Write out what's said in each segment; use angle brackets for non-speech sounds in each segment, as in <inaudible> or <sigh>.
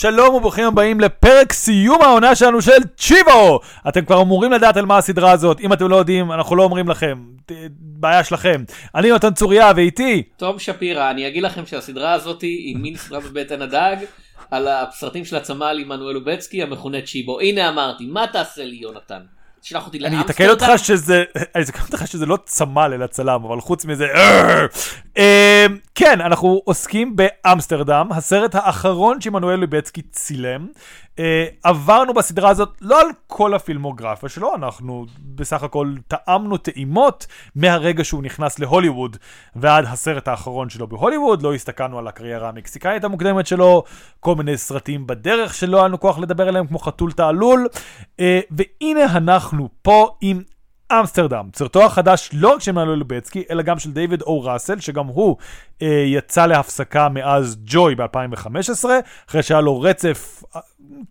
שלום וברוכים הבאים לפרק סיום העונה שלנו של צ'יבו! אתם כבר אמורים לדעת על מה הסדרה הזאת, אם אתם לא יודעים, אנחנו לא אומרים לכם, בעיה שלכם. אני נותן צוריה ואיתי. תום שפירא, אני אגיד לכם שהסדרה הזאת היא מין סדרה בבטן הדג, על הסרטים של הצמ"ל עמנואל לובצקי המכונה צ'יבו. הנה אמרתי, מה תעשה לי יונתן? תשלח אותי אני לאמסטרדם? אתקן אותך שזה, אני אתקן אותך שזה לא צמ"ל אלא צלם, אבל חוץ מזה, כן, אנחנו עוסקים באמסטרדם, הסרט האחרון שעמנואל ליבצקי צילם. אה, עברנו בסדרה הזאת לא על כל הפילמוגרפיה שלו, אנחנו בסך הכל טעמנו טעימות מהרגע שהוא נכנס להוליווד ועד הסרט האחרון שלו בהוליווד, לא הסתכלנו על הקריירה המקסיקאית המוקדמת שלו, כל מיני סרטים בדרך שלא היה לנו כוח לדבר עליהם כמו חתול תעלול, אה, והנה אנחנו פה עם אמסטרדם, סרטו החדש לא רק של מנואל לובצקי, אלא גם של דיוויד או ראסל, שגם הוא אה, יצא להפסקה מאז ג'וי ב-2015, אחרי שהיה לו רצף, אה,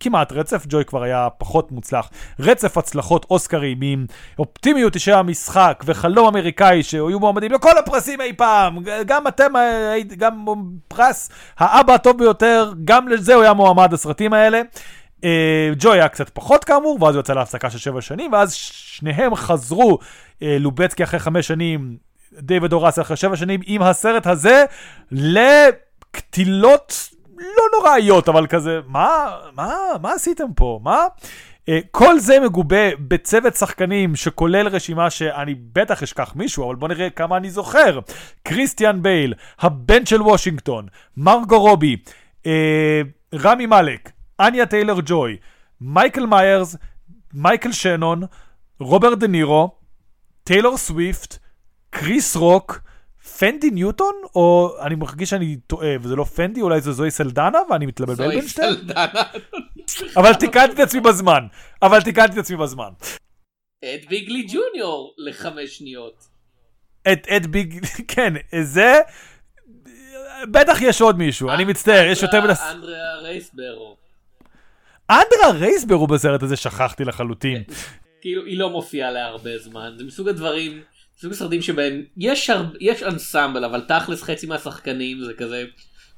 כמעט רצף, ג'וי כבר היה פחות מוצלח, רצף הצלחות אוסקרים עם אופטימיות אישי המשחק וחלום אמריקאי שהיו מועמדים לכל הפרסים אי פעם, גם אתם, אה, גם פרס האבא הטוב ביותר, גם לזה הוא היה מועמד הסרטים האלה. אה, ג'וי היה קצת פחות כאמור, ואז הוא יצא להפסקה של שבע שנים, ואז שניהם חזרו, אה, לובצקי אחרי חמש שנים, דיוויד אורס אחרי שבע שנים, עם הסרט הזה, לקטילות לא נוראיות, אבל כזה, מה, מה, מה עשיתם פה? מה? אה, כל זה מגובה בצוות שחקנים שכולל רשימה שאני בטח אשכח מישהו, אבל בוא נראה כמה אני זוכר. קריסטיאן בייל, הבן של וושינגטון, מרגו רובי, אה, רמי מאלק, אניה טיילר ג'וי, מייקל מיירס, מייקל שנון, רוברט דה נירו, טיילור סוויפט, קריס רוק, ת'נדי ניוטון, או אני מרגיש שאני טועה, וזה לא ת'נדי, אולי זה זוהי סלדנה, ואני זוהי בין שתיהם? סלדנה. אבל תיקנתי את עצמי בזמן. אבל תיקנתי את עצמי בזמן. אד בגלי ג'וניור לחמש שניות. את את ביג... <laughs> כן, זה... בטח יש עוד מישהו, אני מצטער, יש יותר מדי... אנדרה- אנדרה רייסברו. אנדרה רייסבר הוא בסרט הזה, שכחתי לחלוטין. כאילו היא לא מופיעה להרבה זמן זה מסוג הדברים מסוג הסרטים שבהם יש הר... יש אנסמבל אבל תכלס חצי מהשחקנים זה כזה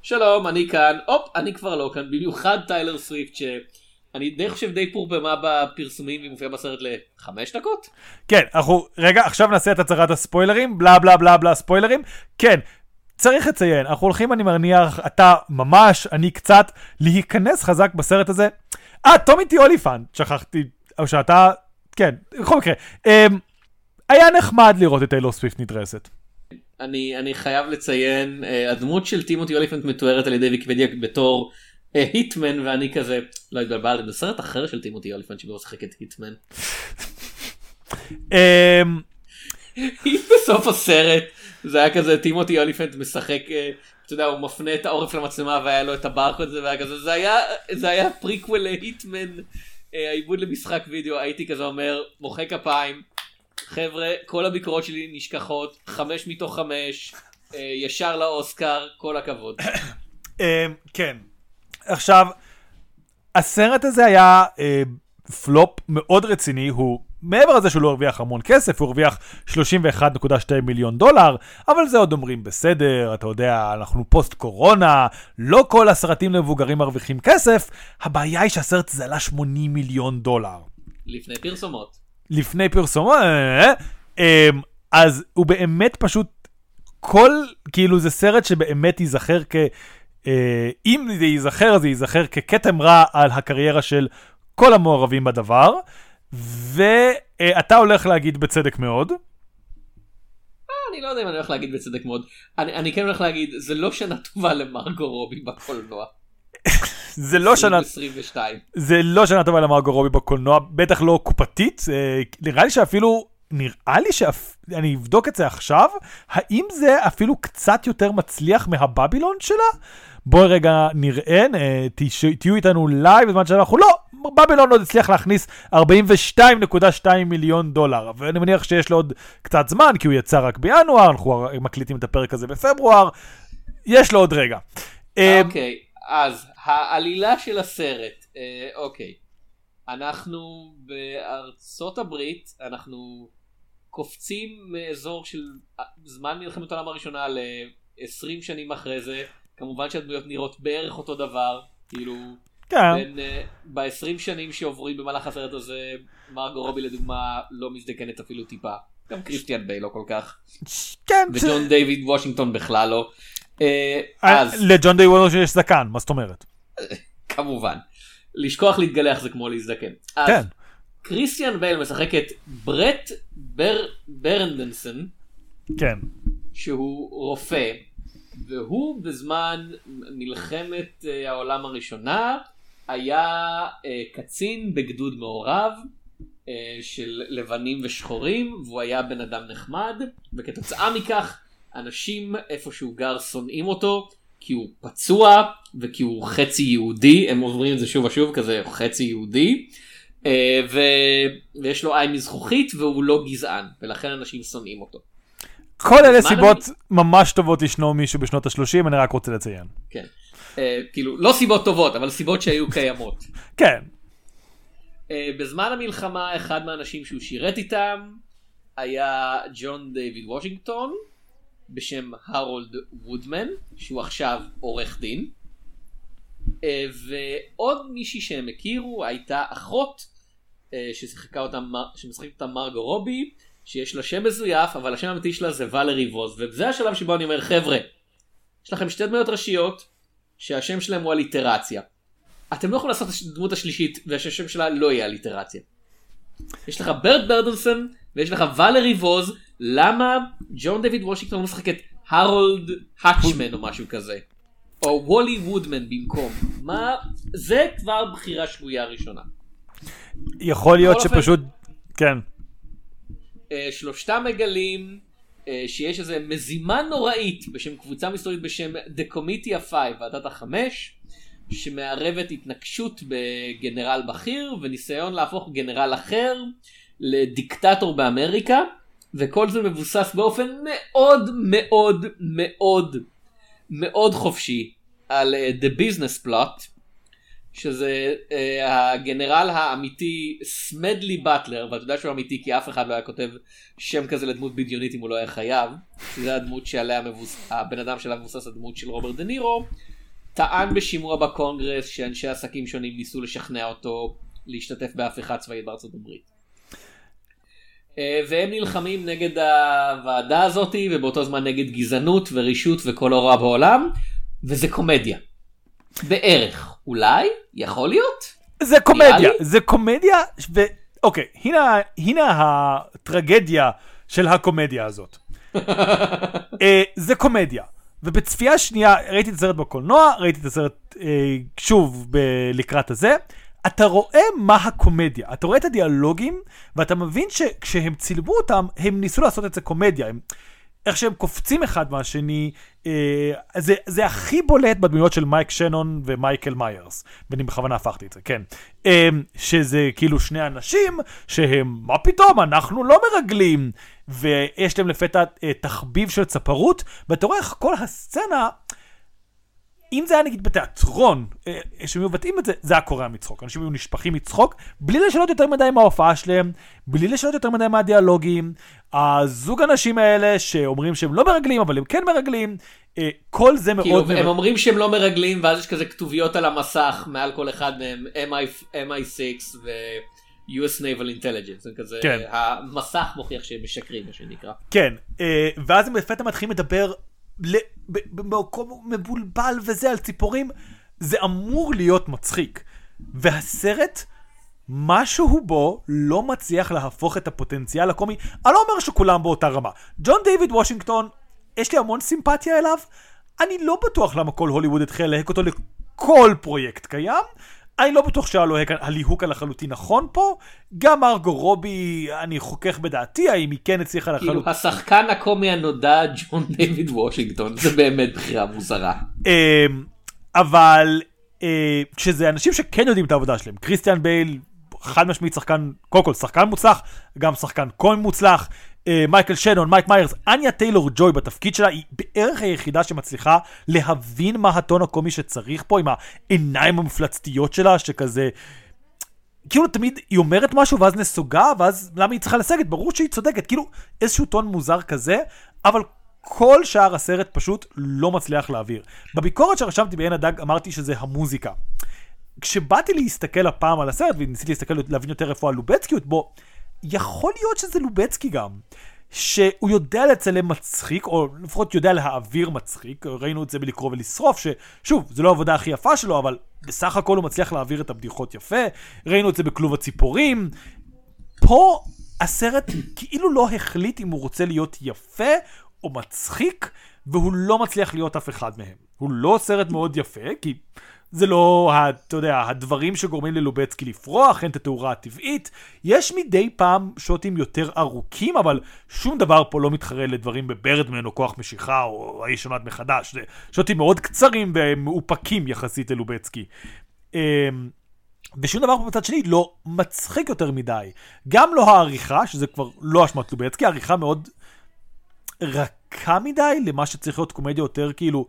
שלום אני כאן הופ אני כבר לא כאן במיוחד טיילר סוויפט שאני די חושב די פורפמה בפרסומים והיא מופיעה בסרט לחמש דקות. כן, אנחנו... רגע, עכשיו נעשה את הצהרת הספוילרים, בלה בלה בלה בלה ספוילרים. כן, צריך לציין, אנחנו הולכים, אני מניח, אתה ממש, אני קצת, להיכנס חזק בסרט הזה. אה, טומי טי אוליפנט, שכחתי, או שאתה... כן, בכל מקרה. אמ, היה נחמד לראות את טיילור סוויפט נדרסת. אני אני חייב לציין אה, הדמות של טימותי אוליפנט מתוארת על ידי ויקיפדיה בתור אה, היטמן ואני כזה לא התבלבלתי זה סרט אחר של טימותי אוליפנט שבו שיחק את היטמן. <laughs> אמ, <laughs> אם בסוף הסרט זה היה כזה טימותי אוליפנט משחק אה, אתה יודע הוא מפנה את העורף למצלמה והיה לו את הברקוד הזה והיה כזה זה היה זה היה פריקוול להיטמן אה, העיבוד למשחק וידאו הייתי כזה אומר מוחא כפיים חבר'ה כל הביקורות שלי נשכחות חמש מתוך חמש אה, ישר לאוסקר כל הכבוד. <coughs> כן. עכשיו, הסרט הזה היה פלופ מאוד רציני, הוא מעבר לזה שהוא לא הרוויח המון כסף, הוא הרוויח 31.2 מיליון דולר, אבל זה עוד אומרים בסדר, אתה יודע, אנחנו פוסט קורונה, לא כל הסרטים למבוגרים מרוויחים כסף, הבעיה היא שהסרט הזה עלה 80 מיליון דולר. לפני פרסומות. לפני פרסומו, אה, אה, אז הוא באמת פשוט, כל, כאילו זה סרט שבאמת ייזכר כ... אה, אם זה ייזכר, זה ייזכר ככתם רע על הקריירה של כל המעורבים בדבר, ואתה הולך להגיד בצדק מאוד, אני לא יודע אם אני הולך להגיד בצדק מאוד אני, אני כן הולך להגיד זה לא שנה טובה למרגו רובי בקולנוע. <laughs> זה לא שנה, 22. זה לא שנה טובה למרגו רובי בקולנוע, בטח לא קופתית, אה, נראה לי שאפילו, נראה לי שאני אבדוק את זה עכשיו, האם זה אפילו קצת יותר מצליח מהבבילון שלה? בואי רגע נראה, אה, תהיו איתנו live בזמן שאנחנו לא, בבילון עוד הצליח להכניס 42.2 מיליון דולר, ואני מניח שיש לו עוד קצת זמן, כי הוא יצא רק בינואר, אנחנו מקליטים את הפרק הזה בפברואר, יש לו עוד רגע. אה, אוקיי אז העלילה של הסרט אה, אוקיי אנחנו בארצות הברית אנחנו קופצים מאזור של אה, זמן מלחמת העולם הראשונה ל-20 שנים אחרי זה כמובן שהדמויות נראות בערך אותו דבר כאילו כן. בין, אה, ב-20 שנים שעוברים במהלך הסרט הזה, מרגו רובי לדוגמה לא מזדקנת אפילו טיפה. גם קריסטיאן ביי לא כל כך. כן, וג'ון דיוויד וושינגטון בכלל לא. אה, אה, אז לג'ון דיי וולר יש זקן, מה זאת אומרת? כמובן. לשכוח להתגלח זה כמו להזדקן. כן. קריסטיאן בייל משחק את ברט בר... ברנדנסון, כן. שהוא רופא, והוא בזמן מלחמת העולם הראשונה היה אה, קצין בגדוד מעורב אה, של לבנים ושחורים, והוא היה בן אדם נחמד, וכתוצאה מכך אנשים איפה שהוא גר שונאים אותו, כי הוא פצוע וכי הוא חצי יהודי, הם אומרים את זה שוב ושוב, כזה חצי יהודי. אה, ו... ויש לו עין מזכוכית והוא לא גזען ולכן אנשים שונאים אותו. כל אלה סיבות ממש טובות לשנוא מישהו בשנות ה-30, אני רק רוצה לציין. כן. אה, כאילו לא סיבות טובות אבל סיבות שהיו קיימות. כן. אה, בזמן המלחמה אחד מהאנשים שהוא שירת איתם היה ג'ון דיוויד וושינגטון בשם הרולד וודמן שהוא עכשיו עורך דין. אה, ועוד מישהי שהם הכירו הייתה אחות ששיחקה אותה, שמשחקת אותה מרגו רובי שיש לה שם מזויף אבל השם האמיתי שלה זה ולרי ווז וזה השלב שבו אני אומר חבר'ה יש לכם שתי דמויות ראשיות שהשם שלהם הוא הליטרציה. אתם לא יכולים לעשות את הדמות השלישית ושהשם שלה לא יהיה הליטרציה. יש לך ברט ברדנסון ויש לך ולרי ווז למה ג'ון דויד וושינגטון לא משחק את הרולד האצ'מן או משהו כזה. או וולי וודמן במקום. מה זה כבר בחירה שגויה ראשונה. יכול להיות בכל אופן- שפשוט... כן. אה, שלושתם מגלים שיש איזה מזימה נוראית בשם קבוצה מסתורית בשם The Committee of Five, ועדת החמש, שמערבת התנגשות בגנרל בכיר וניסיון להפוך גנרל אחר לדיקטטור באמריקה, וכל זה מבוסס באופן מאוד מאוד מאוד מאוד חופשי על אה, The Business Plot. שזה uh, הגנרל האמיתי סמדלי באטלר ואתה יודע שהוא אמיתי כי אף אחד לא היה כותב שם כזה לדמות בדיונית אם הוא לא היה חייב שזה הדמות שעליה מבוס... הבן אדם שלה מבוסס הדמות של רוברט דה נירו טען בשימוע בקונגרס שאנשי עסקים שונים ניסו לשכנע אותו להשתתף בהפיכה צבאית בארצות הברית. Uh, והם נלחמים נגד הוועדה הזאתי ובאותו זמן נגד גזענות ורישות וכל הרע בעולם וזה קומדיה. בערך אולי יכול להיות זה קומדיה? זה קומדיה, ו... אוקיי, הנה, הנה הטרגדיה של הקומדיה הזאת. <laughs> אה, זה קומדיה. ובצפייה שנייה, ראיתי את הסרט בקולנוע, ראיתי את הסרט אה, שוב ב- לקראת הזה, אתה רואה מה הקומדיה, אתה רואה את הדיאלוגים, ואתה מבין שכשהם צילמו אותם, הם ניסו לעשות את זה קומדיה. הם, איך שהם קופצים אחד מהשני, אה, זה, זה הכי בולט בדמויות של מייק שנון ומייקל מיירס, ואני בכוונה הפכתי את זה, כן. אה, שזה כאילו שני אנשים שהם, מה פתאום, אנחנו לא מרגלים, ויש להם לפתע אה, תחביב של צפרות, ואתה רואה איך כל הסצנה, אם זה היה נגיד בתיאטרון, אה, שהם מבטאים את זה, זה היה קורע מצחוק. אנשים היו נשפכים מצחוק, בלי לשנות יותר מדי מההופעה שלהם, בלי לשנות יותר מדי מהדיאלוגים. הזוג אנשים האלה שאומרים שהם לא מרגלים, אבל הם כן מרגלים, אה, כל זה מאוד... כאילו הם מרגל. אומרים שהם לא מרגלים ואז יש כזה כתוביות על המסך מעל כל אחד מהם MI, MI6 ו-US Naval Intelligence זה כזה כן. המסך מוכיח שהם משקרים מה שנקרא. כן, אה, ואז הם לפתע מתחילים לדבר במקום מבולבל וזה על ציפורים, זה אמור להיות מצחיק. והסרט, משהו בו לא מצליח להפוך את הפוטנציאל הקומי. אני לא אומר שכולם באותה רמה. ג'ון דיוויד וושינגטון, יש לי המון סימפתיה אליו. אני לא בטוח למה כל הוליווד התחיל להק אותו לכל פרויקט קיים. אני לא בטוח שהליהוק הליהוק הלחלוטין נכון פה. גם מרגו רובי, אני חוכך בדעתי, האם היא כן הצליחה כאילו לחלוטין. השחקן הקומי הנודע ג'ון דיוויד וושינגטון זה באמת בחירה מוזרה. אמ, אבל אה, כשזה אנשים שכן יודעים את העבודה שלהם, קריסטיאן בייל, חד משמעית שחקן, קודם כל שחקן מוצלח, גם שחקן קומי מוצלח, מייקל שנון, מייק מיירס, אניה טיילור ג'וי בתפקיד שלה, היא בערך היחידה שמצליחה להבין מה הטון הקומי שצריך פה, עם העיניים המפלצתיות שלה, שכזה... כאילו תמיד היא אומרת משהו ואז נסוגה, ואז למה היא צריכה לסגת? ברור שהיא צודקת, כאילו איזשהו טון מוזר כזה, אבל כל שאר הסרט פשוט לא מצליח להעביר. בביקורת שרשמתי בעין הדג אמרתי שזה המוזיקה. כשבאתי להסתכל הפעם על הסרט, וניסיתי להסתכל, להבין יותר איפה הלובצקיות בו, יכול להיות שזה לובצקי גם. שהוא יודע לצלם מצחיק, או לפחות יודע להעביר מצחיק, ראינו את זה בלקרוא ולשרוף, ששוב, זו לא העבודה הכי יפה שלו, אבל בסך הכל הוא מצליח להעביר את הבדיחות יפה, ראינו את זה בכלוב הציפורים. פה הסרט כאילו לא החליט אם הוא רוצה להיות יפה או מצחיק, והוא לא מצליח להיות אף אחד מהם. הוא לא סרט מאוד יפה, כי זה לא, אתה יודע, הדברים שגורמים ללובצקי לפרוח, אין את התאורה הטבעית. יש מדי פעם שוטים יותר ארוכים, אבל שום דבר פה לא מתחרה לדברים בברדמן או כוח משיכה או האיש עונת מחדש. זה שוטים מאוד קצרים ומאופקים יחסית ללובצקי. אמ, ושום דבר פה בצד שני לא מצחיק יותר מדי. גם לא העריכה, שזה כבר לא אשמת לובצקי, העריכה מאוד רכה מדי למה שצריך להיות קומדיה יותר כאילו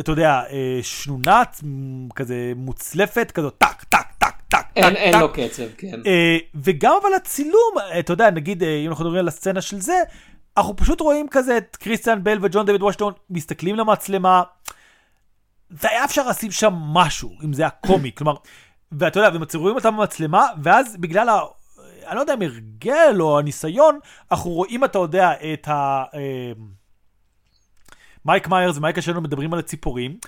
אתה יודע, אה, שנונת, כזה מוצלפת, כזאת טק, טק, טק, טק, אין, אין לו קצב, כן. אה, וגם אבל הצילום, אתה יודע, נגיד, אה, אם אנחנו מדברים על הסצנה של זה, אנחנו פשוט רואים כזה את קריסטיאן בל וג'ון דויד וושטון מסתכלים למצלמה, והיה אפשר לשים שם משהו, אם זה היה קומי, כלומר, ואתה יודע, ומצלמים אותם במצלמה, ואז בגלל ה... אני לא יודע אם הרגל או הניסיון, אנחנו רואים, אתה יודע, את ה... מייק מיירס ומייקה שלנו מדברים על הציפורים,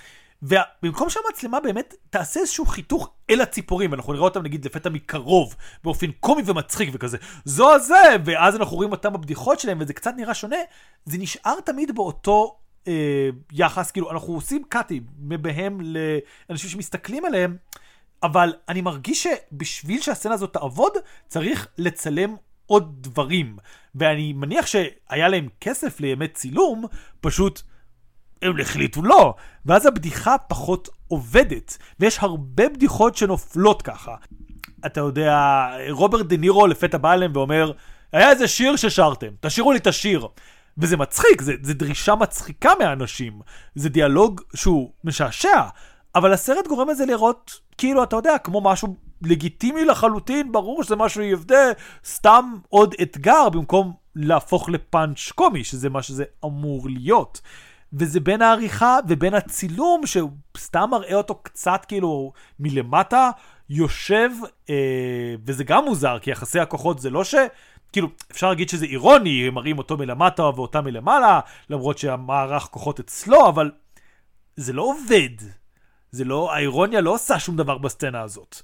ובמקום שהמצלמה באמת תעשה איזשהו חיתוך אל הציפורים, אנחנו נראה אותם נגיד לפתע מקרוב, באופן קומי ומצחיק וכזה, זו הזה, ואז אנחנו רואים אותם בבדיחות שלהם, וזה קצת נראה שונה, זה נשאר תמיד באותו אה, יחס, כאילו, אנחנו עושים קאטים מבהם לאנשים שמסתכלים עליהם, אבל אני מרגיש שבשביל שהסצנה הזאת תעבוד, צריך לצלם עוד דברים. ואני מניח שהיה להם כסף לימי צילום, פשוט הם החליטו לא, ואז הבדיחה פחות עובדת, ויש הרבה בדיחות שנופלות ככה. אתה יודע, רוברט דה נירו לפתע בא אליהם ואומר, היה איזה שיר ששרתם, תשאירו לי את השיר. וזה מצחיק, זה, זה דרישה מצחיקה מהאנשים, זה דיאלוג שהוא משעשע, אבל הסרט גורם לזה לראות, כאילו, אתה יודע, כמו משהו לגיטימי לחלוטין, ברור שזה משהו יבדה, סתם עוד אתגר במקום להפוך לפאנץ' קומי, שזה מה שזה אמור להיות. וזה בין העריכה ובין הצילום, שהוא סתם מראה אותו קצת כאילו מלמטה, יושב, אה, וזה גם מוזר, כי יחסי הכוחות זה לא ש... כאילו, אפשר להגיד שזה אירוני, הם מראים אותו מלמטה ואותה מלמעלה, למרות שהמערך כוחות אצלו, אבל זה לא עובד. זה לא, האירוניה לא עושה שום דבר בסצנה הזאת.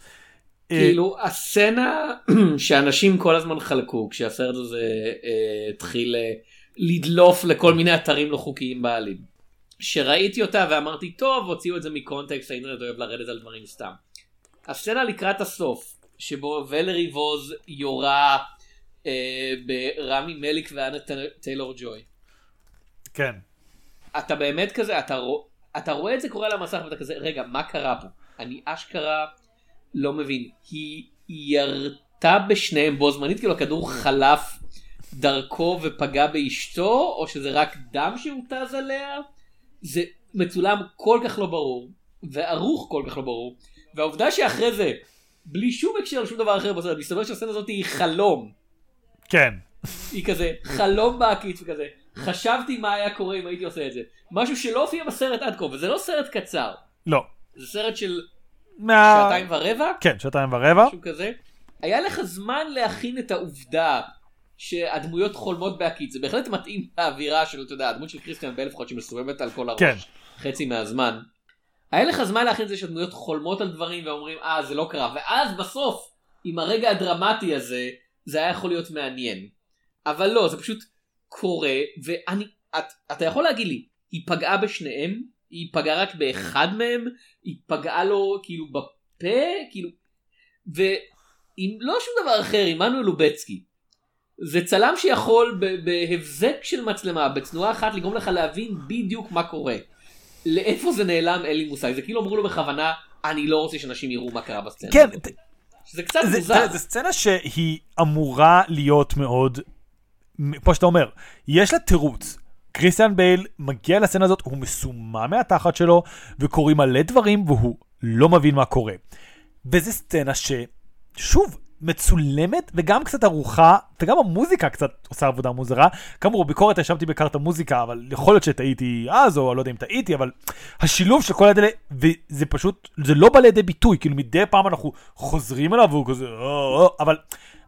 אה, כאילו, הסצנה <clears throat> שאנשים כל הזמן חלקו, כשהסרט הזה אה, התחיל... אה, לדלוף לכל מיני אתרים לא חוקיים בעלים. שראיתי אותה ואמרתי טוב הוציאו את זה מקונטקסט האינטרנט אוהב לרדת על דברים סתם. הסצנה לקראת הסוף שבו ולרי ווז יורה אה, ברמי מליק ואנה טיילור ג'וי. כן. אתה באמת כזה אתה, רוא, אתה רואה את זה קורה על המסך ואתה כזה רגע מה קרה פה אני אשכרה לא מבין היא ירתה בשניהם בו זמנית כאילו הכדור חלף דרכו ופגע באשתו, או שזה רק דם שהותז עליה, זה מצולם כל כך לא ברור, וערוך כל כך לא ברור, והעובדה שאחרי זה, בלי שום הקשר לשום דבר אחר בסרט, מסתבר שהסצנה הזאת היא חלום. כן. היא כזה חלום בעקיץ וכזה, חשבתי מה היה קורה אם הייתי עושה את זה. משהו שלא הופיע בסרט עד כה, וזה לא סרט קצר. לא. זה סרט של מה... שעתיים ורבע? כן, שעתיים ורבע. משהו כזה. היה לך זמן להכין את העובדה שהדמויות חולמות בהקיץ זה בהחלט מתאים לאווירה של אתה יודע הדמות של קריסטיאן בל לפחות שמסובבת על כל הראש כן. חצי מהזמן. היה לך זמן להכין את זה שהדמויות חולמות על דברים ואומרים אה זה לא קרה ואז בסוף עם הרגע הדרמטי הזה זה היה יכול להיות מעניין. אבל לא זה פשוט קורה ואני את, אתה יכול להגיד לי היא פגעה בשניהם היא פגעה רק באחד מהם היא פגעה לו כאילו בפה כאילו ואם לא שום דבר אחר עמנואל לובצקי זה צלם שיכול בהבזק של מצלמה בתנועה אחת לגרום לך להבין בדיוק מה קורה. לאיפה זה נעלם אין לי מושג זה כאילו אמרו לו בכוונה אני לא רוצה שאנשים יראו מה קרה בסצנה. כן. זה קצת זה, מוזר. זה סצנה שהיא אמורה להיות מאוד, כמו שאתה אומר, יש לה תירוץ. קריסטיאן בייל מגיע לסצנה הזאת, הוא מסומם מהתחת שלו, וקורים מלא דברים, והוא לא מבין מה קורה. וזו סצנה ש... שוב, מצולמת וגם קצת ערוכה, וגם המוזיקה קצת עושה עבודה מוזרה. כאמור, ביקורת האשמתי בעיקר את המוזיקה, אבל יכול להיות שטעיתי אז, או לא יודע אם טעיתי, אבל השילוב של כל האלה, וזה פשוט, זה לא בא לידי ביטוי, כאילו מדי פעם אנחנו חוזרים אליו והוא כזה, או, או, אבל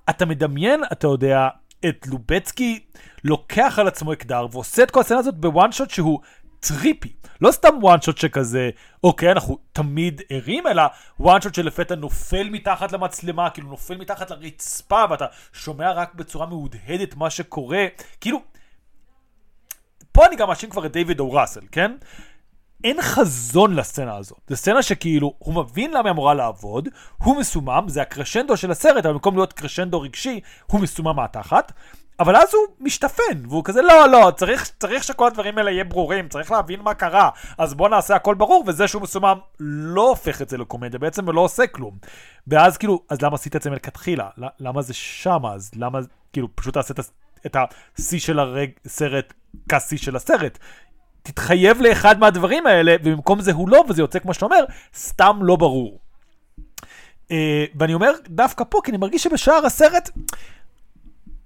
אתה מדמיין, אתה יודע, את לובצקי לוקח על עצמו אתגר ועושה את כל הסצנה הזאת ב one shot שהוא trippy. לא סתם one shot שכזה, אוקיי, אנחנו תמיד ערים, אלא one shot שלפתע נופל מתחת למצלמה, כאילו נופל מתחת לרצפה, ואתה שומע רק בצורה מהודהדת מה שקורה. כאילו, פה אני גם מאשים כבר את דיוויד או ראסל, כן? אין חזון לסצנה הזאת. זו סצנה שכאילו, הוא מבין למה היא אמורה לעבוד, הוא מסומם, זה הקרשנדו של הסרט, אבל במקום להיות קרשנדו רגשי, הוא מסומם מהתחת. אבל אז הוא משתפן, והוא כזה, לא, לא, צריך, צריך שכל הדברים האלה יהיה ברורים, צריך להבין מה קרה, אז בוא נעשה הכל ברור, וזה שהוא מסומם לא הופך את זה לקומדיה בעצם, ולא עושה כלום. ואז כאילו, אז למה עשית את זה מלכתחילה? למה זה שם אז? למה, כאילו, פשוט תעשה את השיא של הסרט כשיא של הסרט. תתחייב לאחד מהדברים האלה, ובמקום זה הוא לא, וזה יוצא כמו שאתה אומר, סתם לא ברור. Uh, ואני אומר דווקא פה, כי אני מרגיש שבשאר הסרט,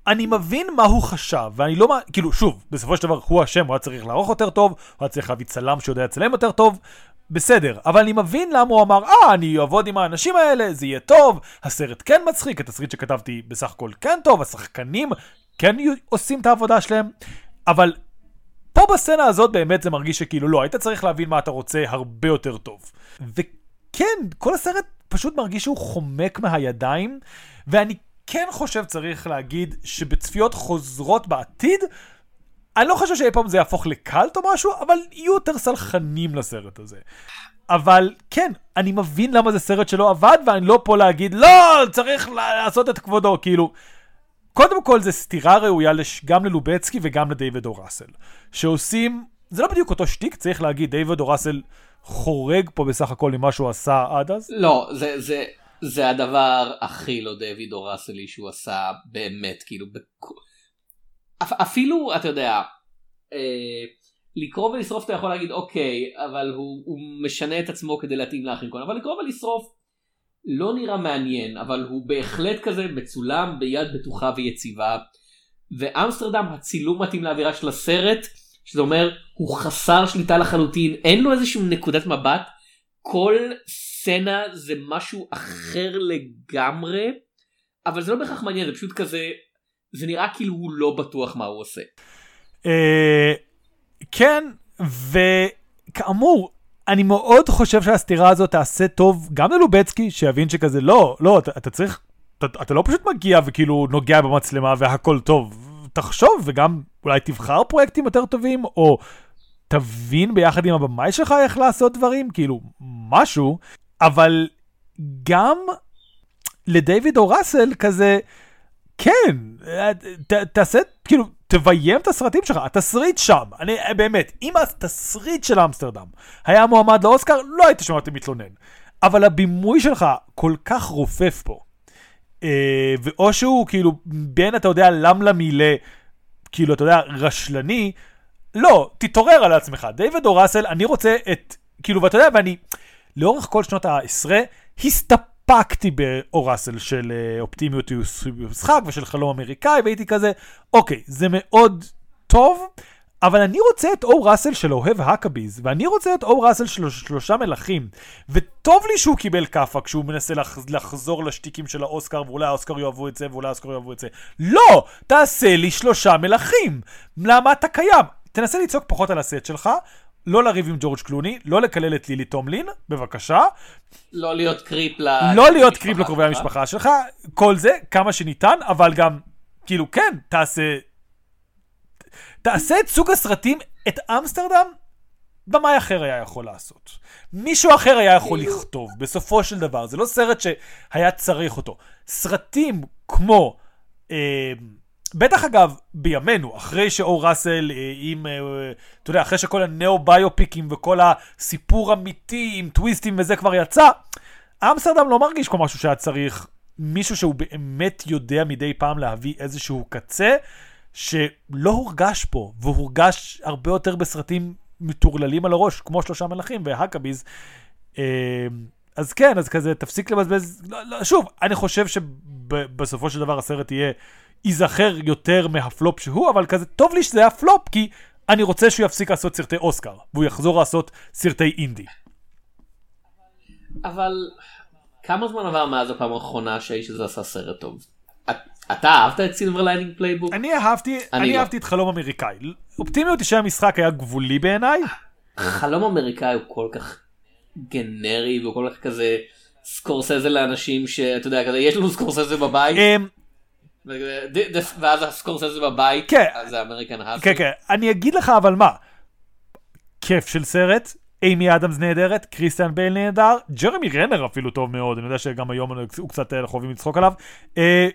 אני מבין מה הוא חשב, ואני לא, כאילו, שוב, בסופו של דבר הוא אשם, הוא היה צריך לערוך יותר טוב, הוא היה צריך להביא צלם שיודע לצלם יותר טוב, בסדר, אבל אני מבין למה הוא אמר, אה, אני אעבוד עם האנשים האלה, זה יהיה טוב, הסרט כן מצחיק, התסריט שכתבתי בסך הכל כן טוב, השחקנים כן עושים את העבודה שלהם, אבל פה בסצנה הזאת באמת זה מרגיש שכאילו לא, היית צריך להבין מה אתה רוצה הרבה יותר טוב. וכן, כל הסרט פשוט מרגיש שהוא חומק מהידיים, ואני כן חושב צריך להגיד שבצפיות חוזרות בעתיד, אני לא חושב שאי פעם זה יהפוך לקאלט או משהו, אבל יהיו יותר סלחנים לסרט הזה. אבל כן, אני מבין למה זה סרט שלא עבד, ואני לא פה להגיד, לא, צריך לעשות את כבודו, כאילו... קודם כל זה סתירה ראויה לש... גם ללובצקי וגם לדייוויד אוראסל, שעושים, זה לא בדיוק אותו שטיק, צריך להגיד, דייוויד אוראסל חורג פה בסך הכל ממה שהוא עשה עד אז. לא, זה, זה, זה הדבר הכי לא דייוויד אוראסלי שהוא עשה באמת, כאילו, בכ... אפילו, אתה יודע, אה, לקרוא ולשרוף אתה יכול להגיד אוקיי, אבל הוא, הוא משנה את עצמו כדי להתאים לאחרים, אבל לקרוא ולשרוף לא נראה מעניין, אבל הוא בהחלט כזה מצולם ביד בטוחה ויציבה. ואמסטרדם הצילום מתאים לאווירה של הסרט, שזה אומר הוא חסר שליטה לחלוטין, אין לו איזושהי נקודת מבט, כל סצנה זה משהו אחר לגמרי, אבל זה לא בהכרח מעניין, זה פשוט כזה, זה נראה כאילו הוא לא בטוח מה הוא עושה. אה, כן, וכאמור, אני מאוד חושב שהסתירה הזאת תעשה טוב גם ללובצקי, שיבין שכזה, לא, לא, אתה, צריך, אתה לא פשוט מגיע וכאילו נוגע במצלמה והכל טוב. תחשוב וגם אולי תבחר פרויקטים יותר טובים, או תבין ביחד עם הבמאי שלך איך לעשות דברים, כאילו, משהו, אבל גם לדיוויד או ראסל כזה, כן, ת, תעשה, כאילו, תביים את הסרטים שלך, התסריט שם. אני, באמת, אם התסריט של אמסטרדם היה מועמד לאוסקר, לא היית שומע אותי מתלונן. אבל הבימוי שלך כל כך רופף פה. אה, ואו שהוא כאילו בין, אתה יודע, למלמי ל... כאילו, אתה יודע, רשלני, לא, תתעורר על עצמך. דיוויד או ראסל, אני רוצה את... כאילו, ואתה יודע, ואני לאורך כל שנות העשרה, הסתפ... פקתי באו ראסל של אה, אופטימיות משחק ושל חלום אמריקאי, והייתי כזה, אוקיי, זה מאוד טוב, אבל אני רוצה את או ראסל של אוהב האקביז, ואני רוצה את או ראסל של שלושה מלכים, וטוב לי שהוא קיבל כאפה כשהוא מנסה לח... לחזור לשטיקים של האוסקר, ואולי האוסקר יאהבו את זה, ואולי האוסקר יאהבו את זה. לא! תעשה לי שלושה מלכים! למה אתה קיים? תנסה לצעוק פחות על הסט שלך, לא לריב עם ג'ורג' קלוני, לא לקלל את לילי טומלין, בבקשה. לא להיות קריפ ל... לא להיות קריפ לקרובי המשפחה שלך, כל זה, כמה שניתן, אבל גם, כאילו, כן, תעשה... תעשה את סוג הסרטים, את אמסטרדם, במאי אחר היה יכול לעשות. מישהו אחר היה יכול כאילו- לכתוב, בסופו של דבר. זה לא סרט שהיה צריך אותו. סרטים כמו... אה, בטח אגב, בימינו, אחרי שאור ראסל, אה, עם, אה, אתה יודע, אחרי שכל הנאו-ביופיקים וכל הסיפור אמיתי עם טוויסטים וזה כבר יצא, אמסטרדם לא מרגיש כמו משהו שהיה צריך מישהו שהוא באמת יודע מדי פעם להביא איזשהו קצה, שלא הורגש פה, והורגש הרבה יותר בסרטים מטורללים על הראש, כמו שלושה מלכים והאקביז. אה, אז כן, אז כזה, תפסיק לבזבז, לא, לא, שוב, אני חושב שבסופו של דבר הסרט יהיה, ייזכר יותר מהפלופ שהוא, אבל כזה, טוב לי שזה היה פלופ, כי אני רוצה שהוא יפסיק לעשות סרטי אוסקר, והוא יחזור לעשות סרטי אינדי. אבל כמה זמן עבר מאז הפעם האחרונה שהאיש הזה עשה סרט טוב? אתה אהבת את Silver Linings Playbook? אני אהבתי, אני לא. אהבתי את חלום אמריקאי. אופטימיות של המשחק היה גבולי בעיניי. חלום אמריקאי הוא כל כך גנרי והוא כל כך כזה סקורסזה לאנשים שאתה יודע כזה יש לנו סקורסזה בבית אמ, ואז הסקורסזה בבית כן. אז זה American Hustle. כן, כן, אני אגיד לך אבל מה, כיף של סרט, אימי אדמס נהדרת, קריסטיאן בייל נהדר, ג'רמי רנר אפילו טוב מאוד, אני יודע שגם היום הוא קצת אה, אנחנו אוהבים לצחוק עליו. אה,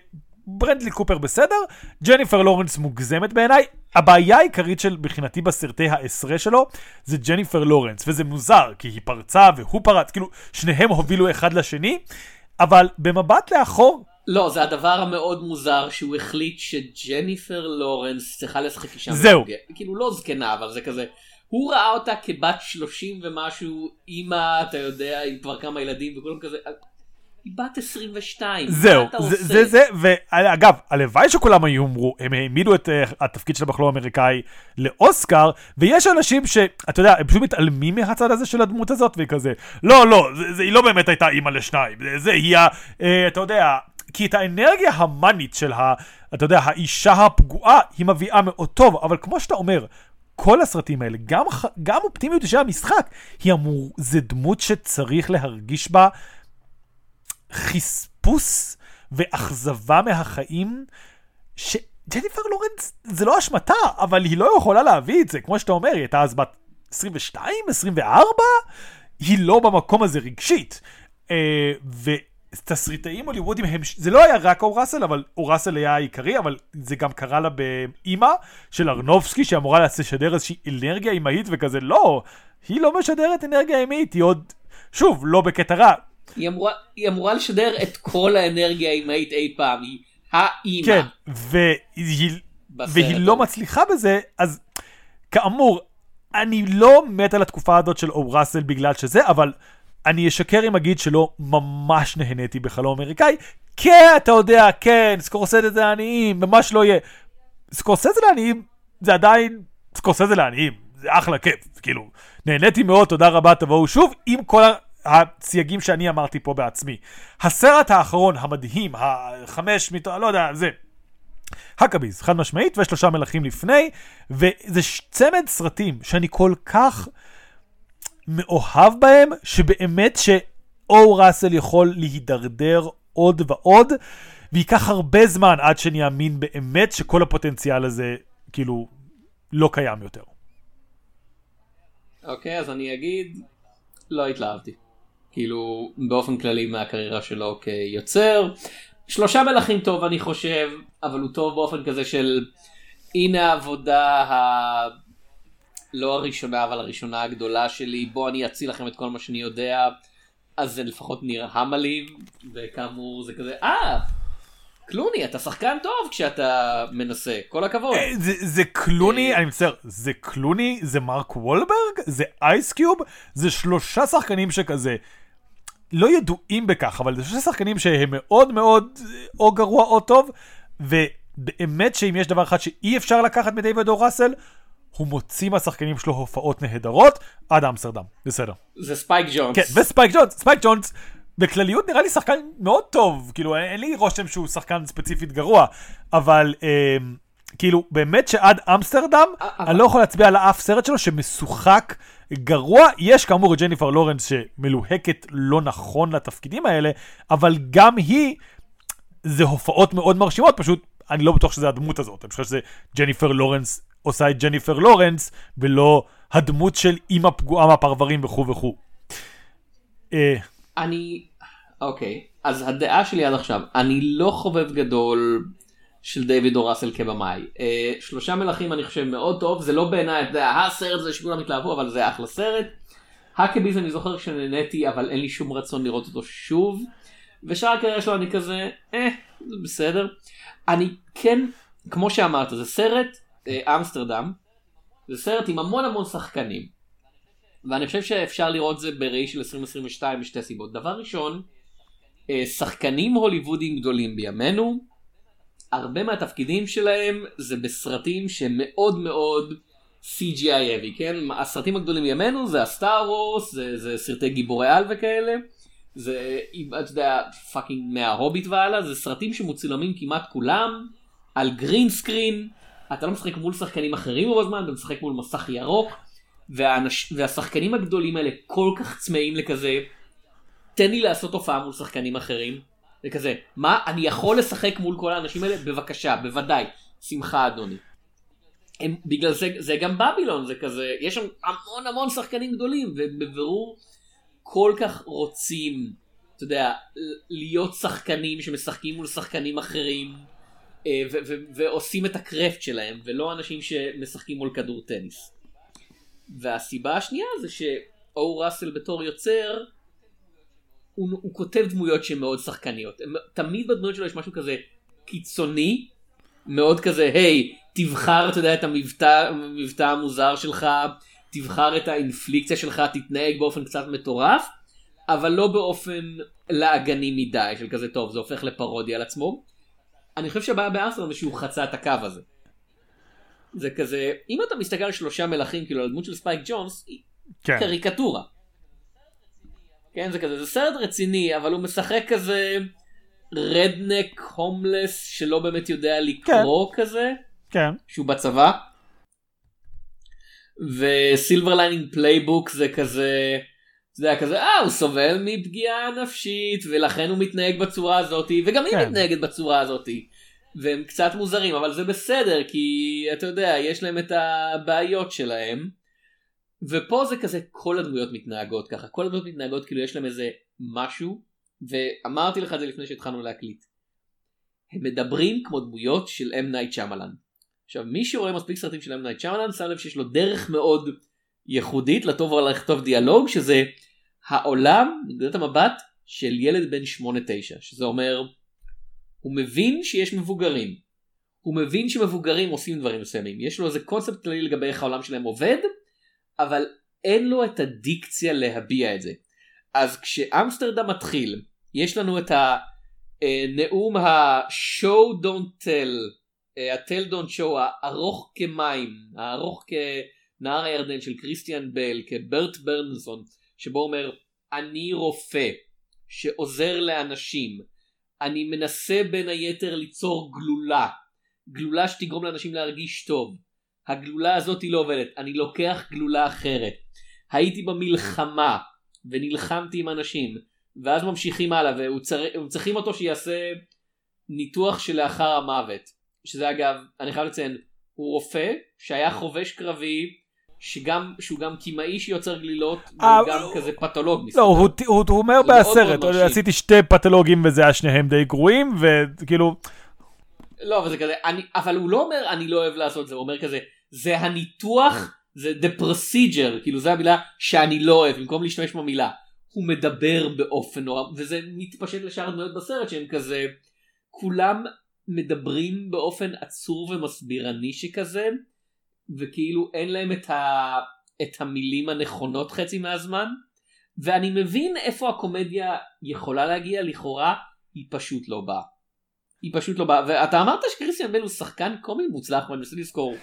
ברנדלי קופר בסדר, ג'ניפר לורנס מוגזמת בעיניי. הבעיה העיקרית של מבחינתי בסרטי העשרה שלו זה ג'ניפר לורנס, וזה מוזר, כי היא פרצה והוא פרץ, כאילו שניהם הובילו אחד לשני, אבל במבט לאחור, לא זה הדבר המאוד מוזר שהוא החליט שג'ניפר לורנס צריכה לשחק אישה זהו. מבוגרת. כאילו לא זקנה אבל זה כזה. הוא ראה אותה כבת 30 ומשהו, אימא, אתה יודע, עם כבר כמה ילדים וכולם כזה, היא בת 22, זהו, מה אתה זה, עושה? זה זה, ואגב, הלוואי שכולם היו אמרו, הם העמידו את uh, התפקיד של הבחור האמריקאי לאוסקר, ויש אנשים שאתה יודע, הם פשוט מתעלמים מהצד הזה של הדמות הזאת, והיא כזה, לא, לא, זה, זה, היא לא באמת הייתה אימא לשניים, זה, זה היא, ה- אה, אתה יודע, כי את האנרגיה המאנית של ה... אתה יודע, האישה הפגועה, היא מביאה מאוד טוב, אבל כמו שאתה אומר, כל הסרטים האלה, גם, גם אופטימיות של המשחק, היא אמור, זה דמות שצריך להרגיש בה חספוס ואכזבה מהחיים, שג'ניפר לורנס, זה לא אשמתה, אבל היא לא יכולה להביא את זה, כמו שאתה אומר, היא הייתה אז בת 22, 24, היא לא במקום הזה רגשית. אה, ותסריטאים הוליוודים הם, זה לא היה רק אור ראסל, אבל אור ראסל היה העיקרי, אבל זה גם קרה לה באימא של ארנובסקי, שאמורה לשדר איזושהי אנרגיה אימהית וכזה, לא, היא לא משדרת אנרגיה אימהית, היא עוד, שוב, לא בקטע רע, היא אמורה, היא אמורה לשדר את כל האנרגיה האימהית אי פעם, היא האימא. כן, והיא, והיא לא. מצליחה בזה, אז כאמור, אני לא מת על התקופה הזאת של אור ראסל בגלל שזה, אבל אני אשקר אם אגיד שלא ממש נהניתי בחלום אמריקאי, כן, אתה יודע, כן, סקורסזה זה לעניים, ממש לא יהיה. סקורסזה לעניים זה עדיין סקורסזה לעניים, זה אחלה כיף, כאילו, נהניתי מאוד, תודה רבה, תבואו שוב, עם כל הסייגים שאני אמרתי פה בעצמי. הסרט האחרון, המדהים, החמש, מת... לא יודע, זה, הקביז, חד משמעית, ושלושה מלכים לפני, וזה צמד סרטים שאני כל כך מאוהב בהם, שבאמת שאו ראסל יכול להידרדר עוד ועוד, וייקח הרבה זמן עד שאני אאמין באמת שכל הפוטנציאל הזה, כאילו, לא קיים יותר. אוקיי, אז אני אגיד, לא התלהבתי. כאילו, באופן כללי מהקריירה שלו כיוצר. שלושה מלכים טוב אני חושב, אבל הוא טוב באופן כזה של הנה העבודה ה... לא הראשונה אבל הראשונה הגדולה שלי, בוא אני אציל לכם את כל מה שאני יודע. אז זה לפחות נראה מלאים, וכאמור זה כזה, אה, קלוני אתה שחקן טוב כשאתה מנסה, כל הכבוד. אה, זה, זה קלוני, אני מצטער, זה קלוני, זה מרק וולברג, זה אייסקיוב, זה שלושה שחקנים שכזה לא ידועים בכך, אבל זה שלושה שחקנים שהם מאוד מאוד אה, או גרוע או טוב, ובאמת שאם יש דבר אחד שאי אפשר לקחת מדייוויד או ראסל, הוא מוציא מהשחקנים שלו הופעות נהדרות עד אמסטרדם, בסדר. זה ספייק ג'ונס. כן, וספייק ג'ונס, ספייק ג'ונס, בכלליות נראה לי שחקן מאוד טוב, כאילו אין לי רושם שהוא שחקן ספציפית גרוע, אבל אה, כאילו באמת שעד אמסטרדם, אבל- אני לא יכול להצביע על אף סרט שלו שמשוחק גרוע, יש כאמור את ג'ניפר לורנס שמלוהקת לא נכון לתפקידים האלה, אבל גם היא, זה הופעות מאוד מרשימות, פשוט אני לא בטוח שזה הדמות הזאת, אני חושב שזה ג'ניפר לורנס עושה את ג'ניפר לורנס, ולא הדמות של אימא פגועה מהפרברים וכו' וכו'. אה, אני, אוקיי, אז הדעה שלי עד עכשיו, אני לא חובב גדול של דיוויד או ראסל כבמאי. אה, שלושה מלכים אני חושב מאוד טוב, זה לא בעיניי, אתה יודע, הסרט הזה שכולם התלהבו, אבל זה אחלה סרט. האקביז אני זוכר שנהניתי, אבל אין לי שום רצון לראות אותו שוב. ושאר הקריירה שלו אני כזה, אה, בסדר. אני כן, כמו שאמרת, זה סרט אמסטרדם, זה סרט עם המון המון שחקנים. ואני חושב שאפשר לראות זה בראי של 2022 משתי סיבות. דבר ראשון, אה, שחקנים הוליוודיים גדולים בימינו, הרבה מהתפקידים שלהם זה בסרטים שמאוד מאוד CGI heavy, כן? הסרטים הגדולים בימינו זה הסטאר וורס, זה, זה סרטי גיבורי על וכאלה. זה, אתה יודע, fucking מההוביט והלאה, זה סרטים שמוצלמים כמעט כולם על green screen, אתה לא משחק מול שחקנים אחרים רוב הזמן, אתה משחק מול מסך ירוק, והאנש... והשחקנים הגדולים האלה כל כך צמאים לכזה, תן לי לעשות הופעה מול שחקנים אחרים, זה מה, אני יכול לשחק מול כל האנשים האלה? בבקשה, בוודאי, שמחה אדוני. הם, בגלל זה, זה גם בבילון, זה כזה, יש שם המון המון שחקנים גדולים, ובבירור כל כך רוצים, אתה יודע, להיות שחקנים שמשחקים מול שחקנים אחרים, ועושים את הקרפט שלהם, ולא אנשים שמשחקים מול כדור טניס. והסיבה השנייה זה שאו ראסל בתור יוצר, הוא, הוא כותב דמויות שהן מאוד שחקניות. הם, תמיד בדמויות שלו יש משהו כזה קיצוני, מאוד כזה, היי, תבחר, אתה יודע, את המבטא, המבטא המוזר שלך, תבחר את האינפלקציה שלך, תתנהג באופן קצת מטורף, אבל לא באופן לעגני מדי, של כזה טוב, זה הופך לפרודיה על עצמו. אני חושב שהבעיה באמסטרדם זה שהוא חצה את הקו הזה. זה כזה, אם אתה מסתכל על שלושה מלכים, כאילו על הדמות של ספייק ג'ונס, היא כן. קריקטורה. כן, זה כזה, זה סרט רציני, אבל הוא משחק כזה redneck הומלס שלא באמת יודע לקרוא כזה, כן. שהוא בצבא. ו Silver Linings Playbook זה כזה, זה היה כזה, אה, הוא סובל מפגיעה נפשית, ולכן הוא מתנהג בצורה הזאת, וגם היא כן. מתנהגת בצורה הזאת. והם קצת מוזרים, אבל זה בסדר, כי אתה יודע, יש להם את הבעיות שלהם. ופה זה כזה, כל הדמויות מתנהגות ככה, כל הדמויות מתנהגות כאילו יש להם איזה משהו, ואמרתי לך את זה לפני שהתחלנו להקליט. הם מדברים כמו דמויות של אם נייט שמלן. עכשיו מי שרואה מספיק סרטים של אם נייט שמלן שם לב שיש לו דרך מאוד ייחודית לטוב או לכתוב דיאלוג שזה העולם מנקודת המבט של ילד בן 8-9 שזה אומר הוא מבין שיש מבוגרים. הוא מבין שמבוגרים עושים דברים מסוימים. יש לו איזה קונספט כללי לגבי איך העולם שלהם עובד אבל אין לו את הדיקציה להביע את זה. אז כשאמסטרדם מתחיל יש לנו את הנאום ה-show don't tell ה-tell don't show הארוך כמים הארוך כנהר הירדן של קריסטיאן בל כברט ברנסון שבו אומר אני רופא שעוזר לאנשים. אני מנסה בין היתר ליצור גלולה גלולה שתגרום לאנשים להרגיש טוב. הגלולה הזאת היא לא עובדת אני לוקח גלולה אחרת. הייתי במלחמה ונלחמתי עם אנשים ואז ממשיכים הלאה והם צריכים אותו שיעשה ניתוח שלאחר המוות. שזה אגב אני חייב לציין הוא רופא שהיה חובש קרבי שגם שהוא גם קימאי שיוצר גלילות אה, והוא גם הוא- כזה פתולוג לא. הוא, הוא, הוא אומר בסרט, מרשים. עשיתי שתי פתולוגים וזה היה שניהם די גרועים, וכאילו, לא אבל זה כזה אני אבל הוא לא אומר אני לא אוהב לעשות זה הוא אומר כזה זה הניתוח זה the procedure כאילו זה המילה שאני לא אוהב במקום להשתמש במילה הוא מדבר באופן נורא וזה מתפשט לשאר הדמויות בסרט שהם כזה כולם מדברים באופן עצור ומסבירני שכזה וכאילו אין להם את, ה, את המילים הנכונות חצי מהזמן ואני מבין איפה הקומדיה יכולה להגיע לכאורה היא פשוט לא באה. היא פשוט לא באה ואתה אמרת שקריסטיאן בל הוא שחקן קומי מוצלח ואני מנסה לזכור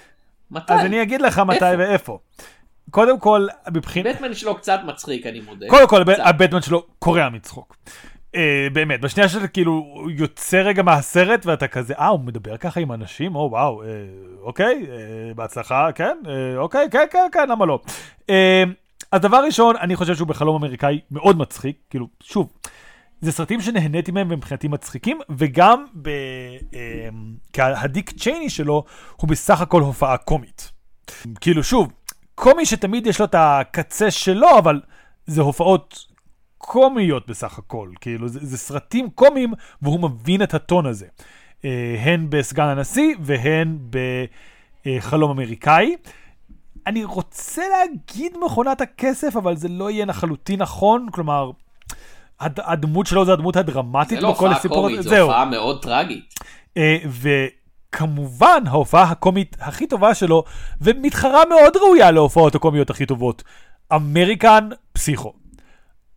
מתי אז אני אגיד לך מתי איפה? ואיפה. קודם כל, מבחינת... בטמן שלו קצת מצחיק אני מודה. קודם כל. הבטמן שלו קורע מצחוק. אה, באמת, בשנייה שאתה כאילו יוצא רגע מהסרט ואתה כזה, אה, הוא מדבר ככה עם אנשים? או וואו, אה, אוקיי, אה, בהצלחה, כן, אה, אוקיי, כן, כן, כן, למה לא? אה, אז דבר ראשון, אני חושב שהוא בחלום אמריקאי מאוד מצחיק, כאילו, שוב, זה סרטים שנהניתי מהם ומבחינתי מצחיקים, וגם ב... אה, כהדיק צ'ייני שלו, הוא בסך הכל הופעה קומית. כאילו, שוב, קומי שתמיד יש לו את הקצה שלו, אבל זה הופעות קומיות בסך הכל, כאילו זה, זה סרטים קומיים והוא מבין את הטון הזה. אה, הן בסגן הנשיא והן בחלום אמריקאי. אני רוצה להגיד מכונת הכסף, אבל זה לא יהיה לחלוטין נכון, כלומר, הד, הדמות שלו זה הדמות הדרמטית זה לא בכל הופעה הסיפור קומית הזה. זו הופעה מאוד טראגית. אה, וכמובן ההופעה הקומית הכי טובה שלו, ומתחרה מאוד ראויה להופעות הקומיות הכי טובות, אמריקן פסיכו.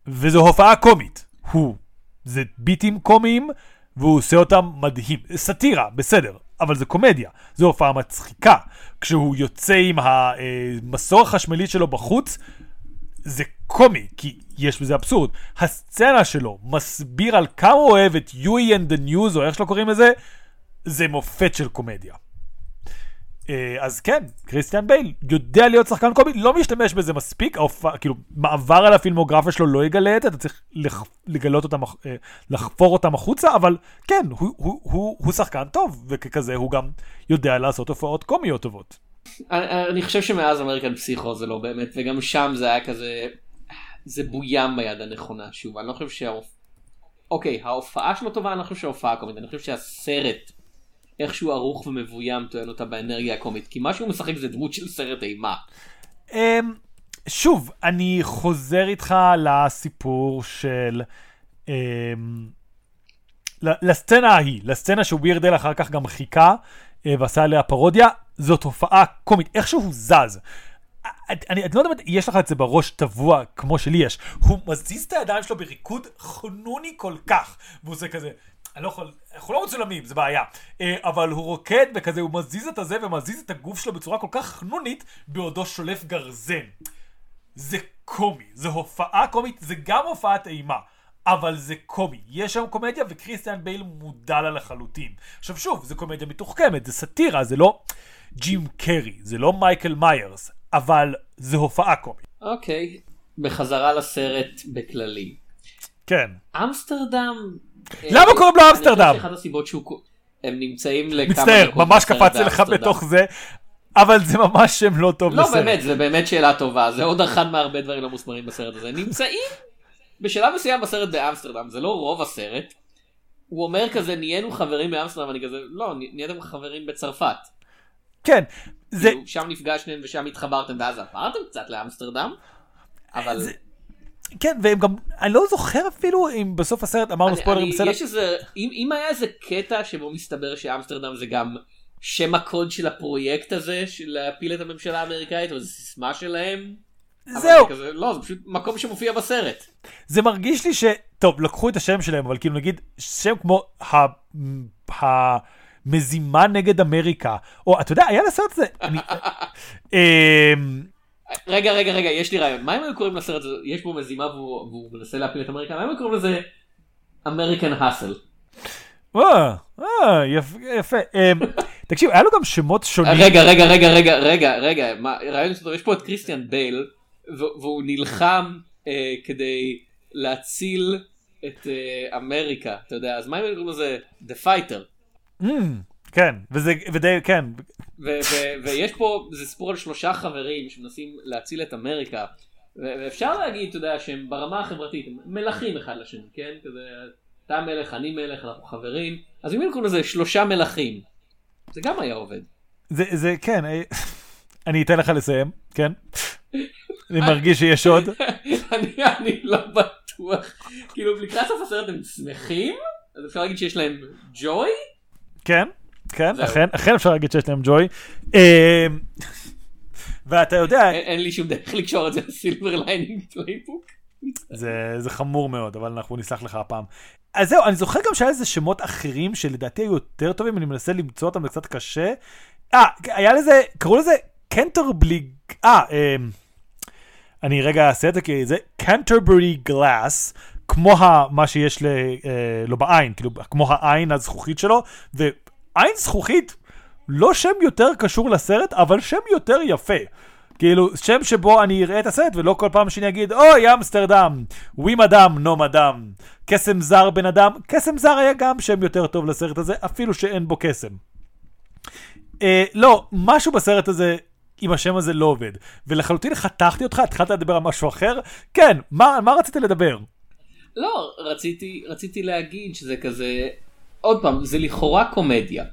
וזו הופעה קומית. הוא, זה ביטים קומיים, והוא עושה אותם מדהים. סאטירה, בסדר, אבל זה קומדיה. זו הופעה מצחיקה. כשהוא יוצא עם המסור החשמלי שלו בחוץ, זה קומי, כי יש בזה אבסורד. הסצנה שלו מסביר על כמה הוא אוהב את יואי and the news, או איך שלא קוראים לזה, זה מופת של קומדיה. אה, אז כן, קריסטיאן בייל יודע להיות שחקן קומי, לא משתמש בזה מספיק, ההופע, כאילו, מעבר על הפילמוגרפיה שלו לא יגלה את זה, אתה צריך לח, לגלות אותם, אה, לחפור אותם החוצה, אבל כן, הוא, הוא, הוא, הוא שחקן טוב, וככזה הוא גם יודע לעשות הופעות קומיות טובות. אני, אני חושב שמאז אמריקן פסיכו זה לא באמת, וגם שם זה היה כזה, זה בוים ביד הנכונה, שוב, אני לא חושב שההופעה, אוקיי, ההופעה שלו טובה, אני לא חושב שההופעה קומית, אני חושב שהסרט, איכשהו ערוך ומבוים טוען אותה באנרגיה הקומית, כי מה שהוא משחק זה דמות של סרט אימה. אמ, שוב, אני חוזר איתך לסיפור של... אמ, לסצנה ההיא, לסצנה שווירדל אחר כך גם חיכה אה, ועשה עליה פרודיה, זו תופעה קומית, איכשהו הוא זז. אני, אני לא יודע אם יש לך את זה בראש טבוע כמו שלי יש. הוא מזיז את הידיים שלו בריקוד חנוני כל כך, והוא עושה כזה, אני לא יכול, אנחנו לא מצולמים, זה בעיה. אה, אבל הוא רוקד וכזה, הוא מזיז את הזה ומזיז את הגוף שלו בצורה כל כך חנונית, בעודו שולף גרזן. זה קומי, זו הופעה קומית, זה גם הופעת אימה. אבל זה קומי. יש שם קומדיה וכריסטיאן בייל מודע לה לחלוטין. עכשיו שוב, זה קומדיה מתוחכמת, זה סאטירה, זה לא ג'ים קרי, זה לא מייקל מיירס, אבל זה הופעה קומית. אוקיי, בחזרה לסרט בכללי. כן. אמסטרדם... למה אה, קוראים לו אמסטרדם? אני חושב שאחת הסיבות שהוא... הם נמצאים לכמה מצטער, ממש קפץ לך. בתוך זה, אבל זה ממש שם לא טוב לא לסרט. באמת, זה באמת שאלה טובה, זה עוד אחד מהרבה דברים לא מוסברים בסרט הזה. נמצאים בשלב מסוים בסרט באמסטרדם, זה לא רוב הסרט. הוא אומר כזה, נהיינו חברים באמסטרדם, אני כזה, לא, נהייתם חברים בצרפת. כן, זה... כאילו, שם נפגשתם ושם התחברתם ואז עברתם קצת לאמסטרדם. אבל זה- כן, והם גם, אני לא זוכר אפילו אם בסוף הסרט אמרנו ספוילרים בסרט. יש איזה, אם אם היה איזה קטע שבו מסתבר שאמסטרדם זה גם שם הקוד של הפרויקט הזה, של להפיל את הממשלה האמריקאית, או איזה סיסמה שלהם. זהו, זה כזה, לא, זה פשוט מקום שמופיע בסרט. זה מרגיש לי ש... טוב, לקחו את השם שלהם, אבל כאילו נגיד, שם כמו ה... המזימה נגד אמריקה, או אתה יודע, היה לסרט הזה... אני- <laughs> אמ, רגע, רגע, רגע, יש לי רעיון. מה אם היו קוראים לסרט הזה, יש בו מזימה והוא והוא מנסה להפיל את אמריקה, מה אם היו קוראים לזה אמריקן האסל? אה, אה, יפ- יפה. אמ, <laughs> תקשיב, היה לו גם שמות שונים. רגע, רגע, רגע, רגע, רגע, רגע, רעיון טוב, יש פה את קריסטיאן בייל, והוא נלחם אה, כדי להציל את אה, אמריקה, אתה יודע, אז מה אם היו קוראים לזה The Fighter? כן, וזה, ודי, כן, ו- ו- ויש פה, זה סיפור על שלושה חברים שמנסים להציל את אמריקה, ו- ואפשר להגיד, אתה יודע, שהם ברמה החברתית, הם מלכים אחד לשני, כן? כזה, אתה מלך, אני מלך, אנחנו חברים, אז אם היינו קוראים לזה שלושה מלכים, זה גם היה עובד. זה, זה, כן, אה, אני אתן לך לסיים, כן? אני מרגיש שיש עוד. <laughs> אני, אני לא בטוח, כאילו לקראת סוף הסרט הם שמחים, אז אפשר להגיד שיש להם ג'וי? כן, כן. אכן, אכן אפשר להגיד שיש להם ג'וי. אמ, ואתה יודע, אין, לי שום דרך לקשור את זה ל Silver Linings Playbook. זה, זה חמור מאוד, אבל אנחנו נסלח לך הפעם. אז זהו, אני זוכר גם שהיה איזה שמות אחרים שלדעתי היו יותר טובים, אני מנסה למצוא אותם, זה קצת קשה. אה, היה לזה, קראו לזה קנטרבלי, אה, אמ, אני רגע אעשה את זה כי זה קנטרברי גלאס, כמו ה, מה שיש ל, אה, לו בעין, כאילו כמו העין הזכוכית שלו, ועין זכוכית, לא שם יותר קשור לסרט, אבל שם יותר יפה. כאילו, שם שבו אני אראה את הסרט, ולא כל פעם שאני אגיד, אוי, אמסטרדם, ווי מדם, נו מדם, קסם זר בן אדם, קסם זר היה גם שם יותר טוב לסרט הזה, אפילו שאין בו קסם. אה, לא, משהו בסרט הזה עם השם הזה לא עובד. ולחלוטין חתכתי אותך, התחלת לדבר על משהו אחר? כן, מה, מה רצית לדבר? לא, רציתי, רציתי להגיד שזה כזה, עוד פעם, זה לכאורה קומדיה.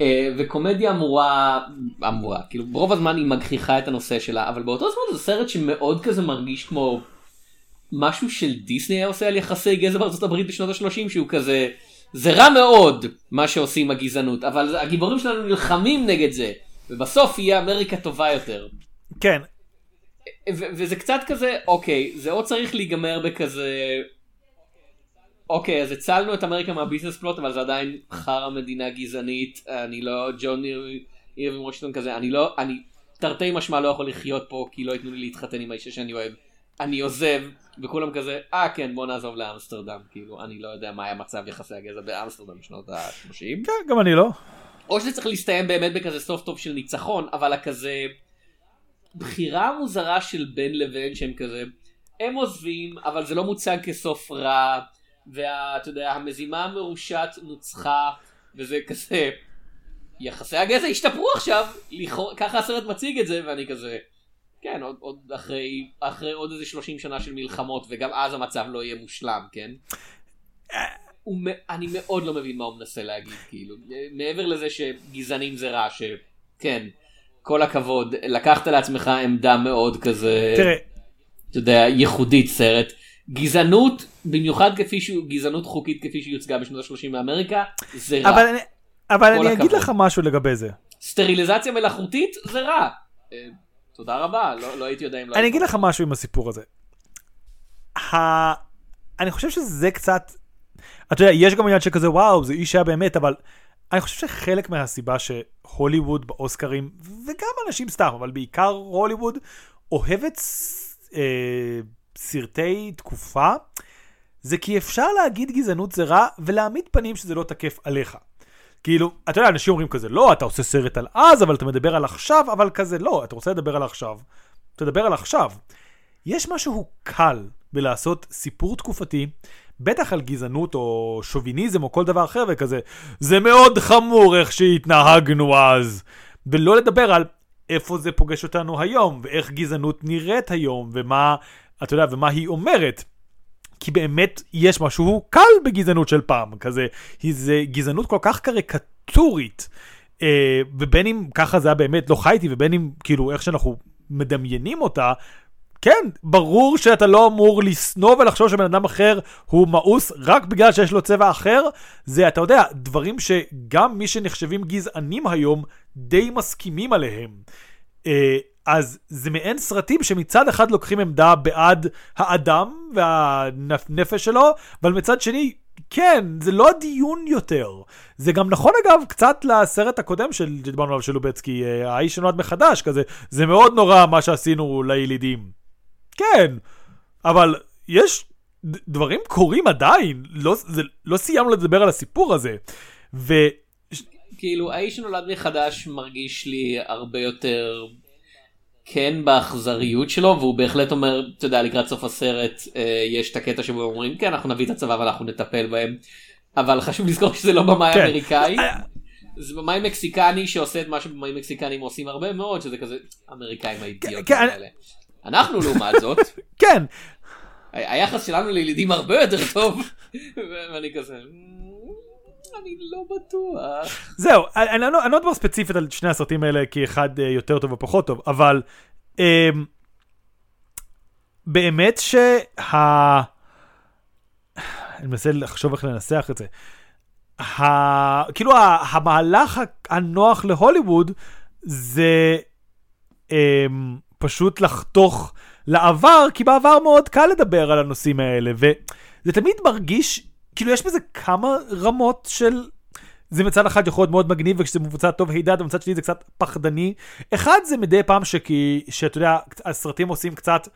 אה, וקומדיה אמורה, אמורה, כאילו ברוב הזמן היא מגחיכה את הנושא שלה, אבל באותו זמן זה סרט שמאוד כזה מרגיש כמו משהו של דיסני היה עושה על יחסי גזע בארצות הברית בשנות ה-30, שהוא כזה, זה רע מאוד מה שעושים הגזענות, אבל הגיבורים שלנו נלחמים נגד זה, ובסוף יהיה אמריקה טובה יותר. כן, ו- וזה קצת כזה, אוקיי, זה עוד צריך להיגמר בכזה, אוקיי, אז הצלנו את אמריקה מהביזנס פלוט, אבל זה עדיין חרא מדינה גזענית, אני לא, ג'ון אירווין וושינגטון כזה, אני לא, אני תרתי משמע לא יכול לחיות פה, כי לא ייתנו לי להתחתן עם האישה שאני אוהב. אני עוזב, וכולם כזה, אה כן, בוא נעזוב לאמסטרדם, כאילו, אני לא יודע מה היה מצב יחסי הגזע באמסטרדם בשנות ה-30. כן, גם אני לא. או שזה צריך להסתיים באמת בכזה סוף טוב של ניצחון, אבל הכזה בחירה מוזרה של בין לבין שהם כזה, הם עוזבים, אבל זה לא מוצג כסוף רע, ואתה יודע, המזימה המרושעת נוצחה, וזה כזה, יחסי הגזע השתפרו עכשיו, לכאורה, ככה הסרט מציג את זה, ואני כזה, כן, עוד, עוד אחרי, אחרי עוד איזה 30 שנה של מלחמות, וגם אז המצב לא יהיה מושלם, כן? הוא, אני מאוד לא מבין מה הוא מנסה להגיד, כאילו, מעבר לזה שגזענים זה רע, שכן, כל הכבוד, לקחת לעצמך עמדה מאוד כזה, תראה, אתה יודע, ייחודית סרט. גזענות, במיוחד כפי שהוא, גזענות חוקית כפי שהיא יוצגה בשנות ה-30 באמריקה, זה רע. אבל, אני- אבל אני אגיד. לך משהו לגבי זה. סטריליזציה מלאכותית זה רע. אה, תודה רבה, לא, לא הייתי יודע אם לא... אני אגיד לך משהו עם הסיפור הזה. ה... אני חושב שזה קצת, אתה יודע, יש גם עניין שכזה, וואו, זה איש היה באמת, אבל אני חושב שחלק מהסיבה שהוליווד באוסקרים, וגם אנשים סתם, אבל בעיקר הוליווד, אוהבת אה, סרטי תקופה, זה כי אפשר להגיד גזענות זה רע, ולהעמיד פנים שזה לא תקף עליך. כאילו, אתה יודע, אנשים אומרים כזה, לא, אתה עושה סרט על אז, אבל אתה מדבר על עכשיו, אבל כזה, לא, אתה רוצה לדבר על עכשיו, תדבר על עכשיו. יש משהו קל בלעשות סיפור תקופתי, בטח על גזענות או שוביניזם או כל דבר אחר וכזה, זה מאוד חמור איך שהתנהגנו אז. ולא לדבר על איפה זה פוגש אותנו היום, ואיך גזענות נראית היום, ומה, אתה יודע, ומה היא אומרת. כי באמת יש משהו קל בגזענות של פעם, כזה, היא- זה גזענות כל כך קריקטורית, אה, ובין אם ככה זה היה באמת לא חייתי, ובין אם כאילו איך שאנחנו מדמיינים אותה, כן, ברור שאתה לא אמור לשנוא ולחשוב שבן אדם אחר הוא מאוס רק בגלל שיש לו צבע אחר, זה, אתה יודע, דברים שגם מי שנחשבים גזענים היום די מסכימים עליהם. אה, אז זה מעין סרטים שמצד אחד לוקחים עמדה בעד האדם והנפש שלו, אבל מצד שני, כן, זה לא הדיון יותר. זה גם נכון אגב קצת לסרט הקודם של, שדיברנו עליו של לובצקי, אה, האיש שנולד מחדש, כזה, זה מאוד נורא מה שעשינו לילידים. כן, אבל יש דברים קורים עדיין, לא, זה, לא סיימנו לדבר על הסיפור הזה. ו... כאילו, האיש שנולד מחדש מרגיש לי הרבה יותר כן באכזריות שלו, והוא בהחלט אומר, אתה יודע, לקראת סוף הסרט, אה, יש את הקטע שבו אומרים, כן, אנחנו נביא את הצבא ואנחנו נטפל בהם, אבל חשוב לזכור שזה לא במאי כן. אמריקאי. אה, זה במאי מקסיקני שעושה את מה שבמאי מקסיקנים עושים הרבה מאוד, שזה כזה אמריקאים האידיוטים כן, אני- האלה. אנחנו לעומת זאת, <laughs> כן, היחס שלנו לילידים הרבה יותר טוב, <laughs> ואני כזה, "מ, אני לא בטוח. זהו, לא- אני לא מדבר ספציפית על שני הסרטים האלה כי אחד אה, יותר טוב ופחות טוב, אבל אה, באמת שה... אני מנסה לחשוב איך לנסח את זה. ה... כאילו. המהלך הנוח להוליווד זה אה, פשוט לחתוך לעבר, כי בעבר מאוד קל לדבר על הנושאים האלה, וזה תמיד מרגיש, כאילו יש בזה כמה רמות של זה מצד אחד יכול להיות מאוד מגניב וכשזה מבוצע טוב הידד, ומצד שני זה קצת פחדני. אחד זה מדי פעם שכי, שאתה יודע, הסרטים עושים קצת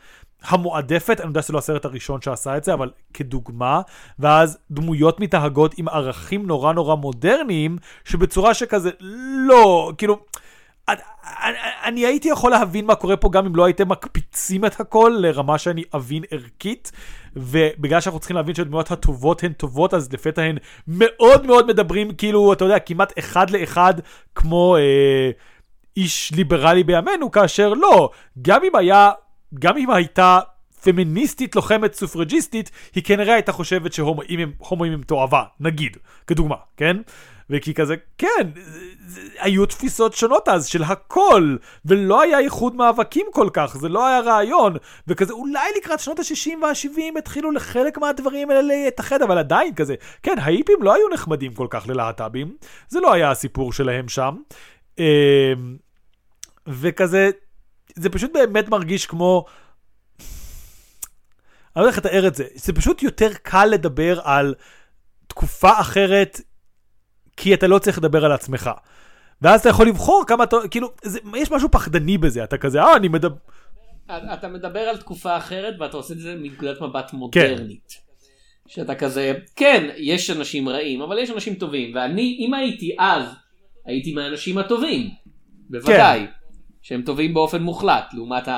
המועדפת, אני יודע שזה לא הסרט הראשון שעשה את זה, אבל כדוגמה, ואז דמויות מתנהגות עם ערכים נורא נורא מודרניים, שבצורה שכזה, לא, כאילו, אני, אני, הייתי יכול להבין מה קורה פה גם אם לא הייתם מקפיצים את הכל לרמה שאני אבין ערכית, ובגלל שאנחנו צריכים להבין שהדמויות הטובות הן טובות, אז לפתע הן מאוד מאוד מדברים, כאילו, אתה יודע, כמעט אחד לאחד, כמו אה, איש ליברלי בימינו, כאשר לא, גם אם היה, גם אם הייתה פמיניסטית לוחמת סופרג'יסטית, היא כנראה הייתה חושבת שהומואים הם, הם תועבה, נגיד, כדוגמה, כן? וכי כזה, כן, היו תפיסות שונות אז של הכל, ולא היה איחוד מאבקים כל כך, זה לא היה רעיון, וכזה אולי לקראת שנות ה-60 וה-70 התחילו לחלק מהדברים האלה להתאחד, אבל עדיין כזה, כן, ההיפים לא היו נחמדים כל כך ללהט"בים, זה לא היה הסיפור שלהם שם, אמ, וכזה, זה פשוט באמת מרגיש כמו... אני לא יודע איך לתאר את זה, זה פשוט יותר קל לדבר על תקופה אחרת, כי אתה לא צריך לדבר על עצמך. ואז אתה יכול לבחור כמה אתה, כאילו, זה, יש משהו פחדני בזה, אתה כזה, אה, אני מדבר... אתה מדבר על תקופה אחרת ואתה עושה את זה מנקודת מבט מודרנית. כן. שאתה כזה, כן, יש אנשים רעים, אבל יש אנשים טובים, ואני, אם הייתי אז, הייתי מהאנשים הטובים, בוודאי, כן. שהם טובים באופן מוחלט, לעומת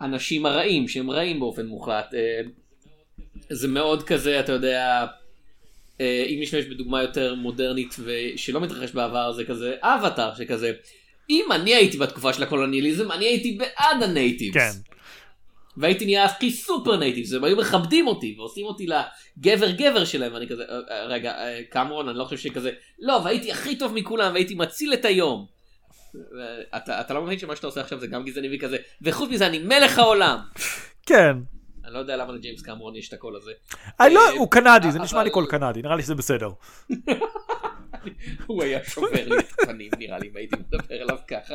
האנשים הרעים שהם רעים באופן מוחלט. אה, זה מאוד כזה, אתה יודע, אם נשתמש בדוגמה יותר מודרנית ושלא מתרחש בעבר, זה כזה אבטאר, שכזה, אם אני הייתי בתקופה של הקולוניאליזם, אני הייתי בעד ה natives. כן. והייתי נהיה הכי סופר natives, הם היו מכבדים אותי ועושים אותי לגבר גבר שלהם, ואני כזה, אה, רגע, קמרון, אני לא חושב שכזה, לא, והייתי הכי טוב מכולם, והייתי מציל את היום. אתה, אתה לא מבין שמה שאתה עושה עכשיו זה גם גזעני וכזה, וחוץ מזה אני מלך העולם. כן. אני לא יודע למה לג'יימס קמרון יש את הקול הזה. אני לא, הוא קנדי, זה נשמע לי קול קנדי, נראה לי שזה בסדר. הוא היה שובר לי את הפנים נראה לי אם הייתי מדבר אליו ככה.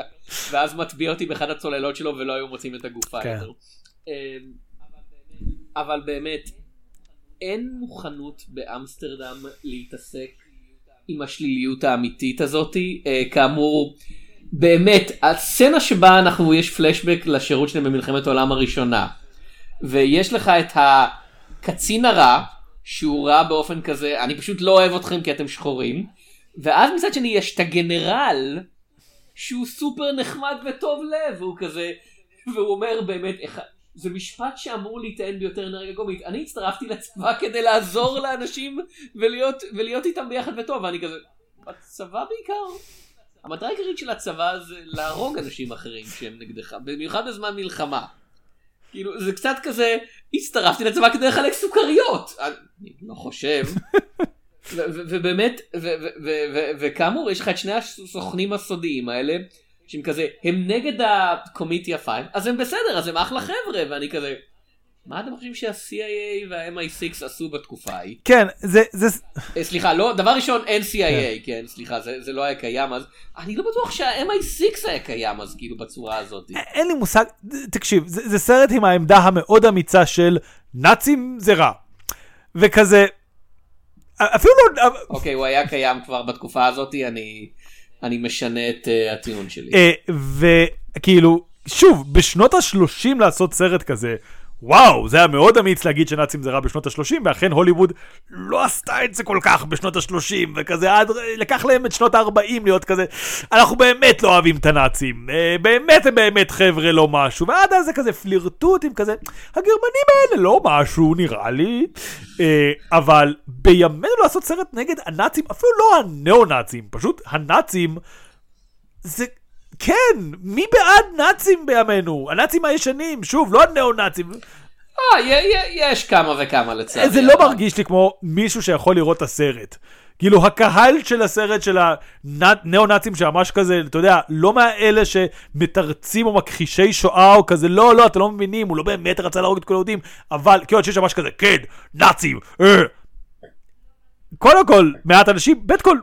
ואז מטביע אותי באחד הצוללות שלו ולא היו מוצאים את הגופה. כן. אמ, אבל באמת, אין מוכנות באמסטרדם להתעסק עם השליליות האמיתית הזאתי. אה, כאמור, באמת, הסצנה שבה אנחנו, יש פלשבק לשירות שלהם במלחמת העולם הראשונה, ויש לך את הקצין הרע, שהוא רע באופן כזה, אני פשוט לא אוהב אתכם כי אתם שחורים, ואז מצד שני יש את הגנרל, שהוא סופר נחמד וטוב לב, והוא כזה, והוא אומר באמת, זה משפט שאמור להיטען ביותר אנרגיה גומית, אני הצטרפתי לצבא כדי לעזור לאנשים ולהיות, ולהיות איתם ביחד וטוב, ואני כזה, הצבא בעיקר המטרה העיקרית של הצבא זה להרוג אנשים אחרים שהם נגדך, במיוחד בזמן מלחמה. כאילו זה קצת כזה, הצטרפתי לצבא כדי לחלק סוכריות, אני לא חושב. <laughs> ובאמת, וכאמור יש לך את שני הסוכנים הסודיים האלה, שהם כזה, הם נגד ה Committee of Five, אז הם בסדר, אז הם אחלה חבר'ה, ואני כזה, מה אתם חושבים שה-CIA וה-MI6 עשו בתקופה ההיא? כן, זה... זה... אה, סליחה, לא, דבר ראשון, אין CIA, כן, כן סליחה, זה, זה לא היה קיים אז. אני לא בטוח שה-MI6 היה קיים אז, כאילו, בצורה הזאת. אין לי מושג, תקשיב, זה, זה סרט עם העמדה המאוד אמיצה של נאצים זה רע. וכזה, אפילו לא... אוקיי, הוא היה קיים כבר בתקופה הזאת, אני, אני משנה את uh, הטיעון שלי. וכאילו, שוב, בשנות ה-30 לעשות סרט כזה, וואו, זה היה מאוד אמיץ להגיד שנאצים זה רע בשנות ה-30, ואכן הוליווד לא עשתה את זה כל כך בשנות ה-30, וכזה עד, לקח להם את שנות ה-40 להיות כזה, אנחנו באמת לא אוהבים את הנאצים, אה, באמת הם באמת חבר'ה לא משהו, ועד אז זה כזה פלירטוטים כזה, הגרמנים האלה לא משהו נראה לי, אה, אבל בימינו לעשות סרט נגד הנאצים, אפילו לא הנאו-נאצים, פשוט הנאצים, זה כן, מי בעד נאצים בימינו? הנאצים הישנים, שוב, לא הנאו-נאצים. אה, יש כמה וכמה לצערי. זה לא מרגיש לי כמו מישהו שיכול לראות את הסרט. כאילו הקהל של הסרט של הנאו-נאצים שממש כזה, אתה יודע, לא מהאלה שמתרצים או מכחישי שואה או כזה, לא, לא, אתם לא מבינים, הוא לא באמת רצה להרוג את כל היהודים, אבל כאילו שיש ממש כזה, כן, נאצים, אה. קודם כל, מעט אנשים, בית כל,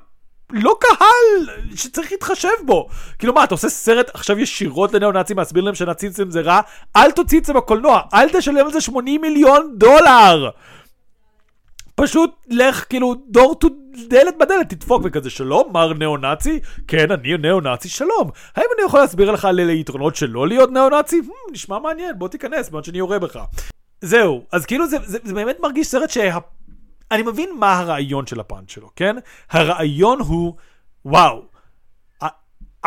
לא קהל שצריך להתחשב בו. כאילו מה, אתה עושה סרט עכשיו ישירות לנאו-נאצים, להסביר להם שנאציזם זה רע? אל תוציא את זה בקולנוע, אל תשלם על זה 80 מיליון דולר! פשוט לך כאילו דור טו דלת בדלת תדפוק וכזה שלום מר נאו-נאצי כן אני נאו-נאצי שלום האם אני יכול להסביר לך על היתרונות של לא להיות נאו-נאצי? Hmm, נשמע מעניין בוא תיכנס בעוד שאני יורה בך. זהו אז כאילו זה, זה, זה באמת מרגיש סרט שה... אני מבין מה הרעיון של הפאנץ' שלו, כן? הרעיון הוא, וואו,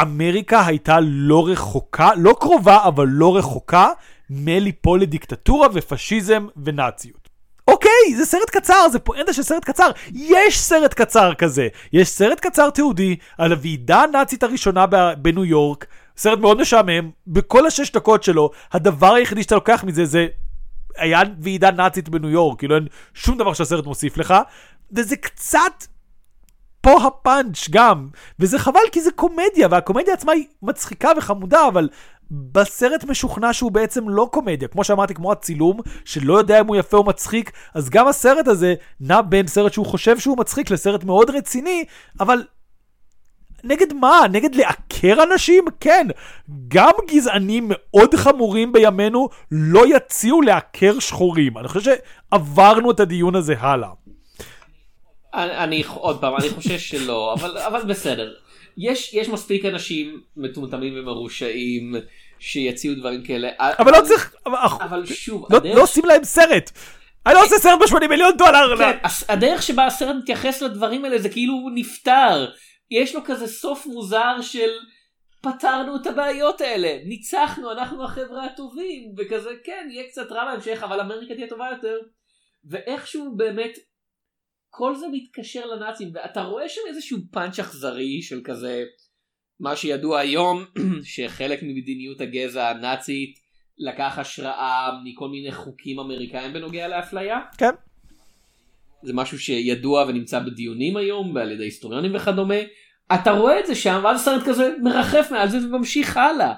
אמריקה הייתה לא רחוקה, לא קרובה, אבל לא רחוקה מליפול לדיקטטורה ופשיזם ונאציות. אוקיי, זה סרט קצר, זה פואנטה של סרט קצר. יש סרט קצר כזה. יש סרט קצר תיעודי על הוועידה הנאצית הראשונה בניו יורק. סרט מאוד משעמם. בכל השש דקות שלו, הדבר היחידי שאתה לוקח מזה זה היה ועידה נאצית בניו יורק, כאילו אין שום דבר שהסרט מוסיף לך, וזה קצת פה הפאנץ' גם, וזה חבל כי זה קומדיה, והקומדיה עצמה היא מצחיקה וחמודה, אבל בסרט משוכנע שהוא בעצם לא קומדיה, כמו שאמרתי, כמו הצילום, שלא יודע אם הוא יפה או מצחיק, אז גם הסרט הזה נע בין סרט שהוא חושב שהוא מצחיק לסרט מאוד רציני, אבל נגד מה? נגד לעקר אנשים? כן. גם גזענים מאוד חמורים בימינו לא יציעו לעקר שחורים. אני חושב שעברנו את הדיון הזה הלאה. אני, אני עוד פעם, אני חושב שלא, אבל, אבל בסדר. יש, יש מספיק אנשים מטומטמים ומרושעים שיציעו דברים כאלה. אבל לא צריך, אבל, אבל שוב, לא, הדרך... לא עושים להם סרט. אני לא עושה סרט ב-80 מיליון דולר. כן, הס- הדרך שבה הסרט מתייחס לדברים האלה זה כאילו הוא נפטר. יש לו כזה סוף מוזר של פתרנו את הבעיות האלה, ניצחנו, אנחנו החבר'ה הטובים, וכזה כן, יהיה קצת רע בהמשך, אבל אמריקה תהיה טובה יותר. ואיכשהו באמת, כל זה מתקשר לנאצים, ואתה רואה שם איזשהו פאנץ' אכזרי של כזה, מה שידוע היום, <clears throat> שחלק ממדיניות הגזע הנאצית לקח השראה מכל מיני חוקים אמריקאים בנוגע לאפליה. כן. זה משהו שידוע ונמצא בדיונים היום על ידי היסטוריונים וכדומה. אתה רואה את זה שם ואז הסרט כזה מרחף מעל זה וממשיך הלאה.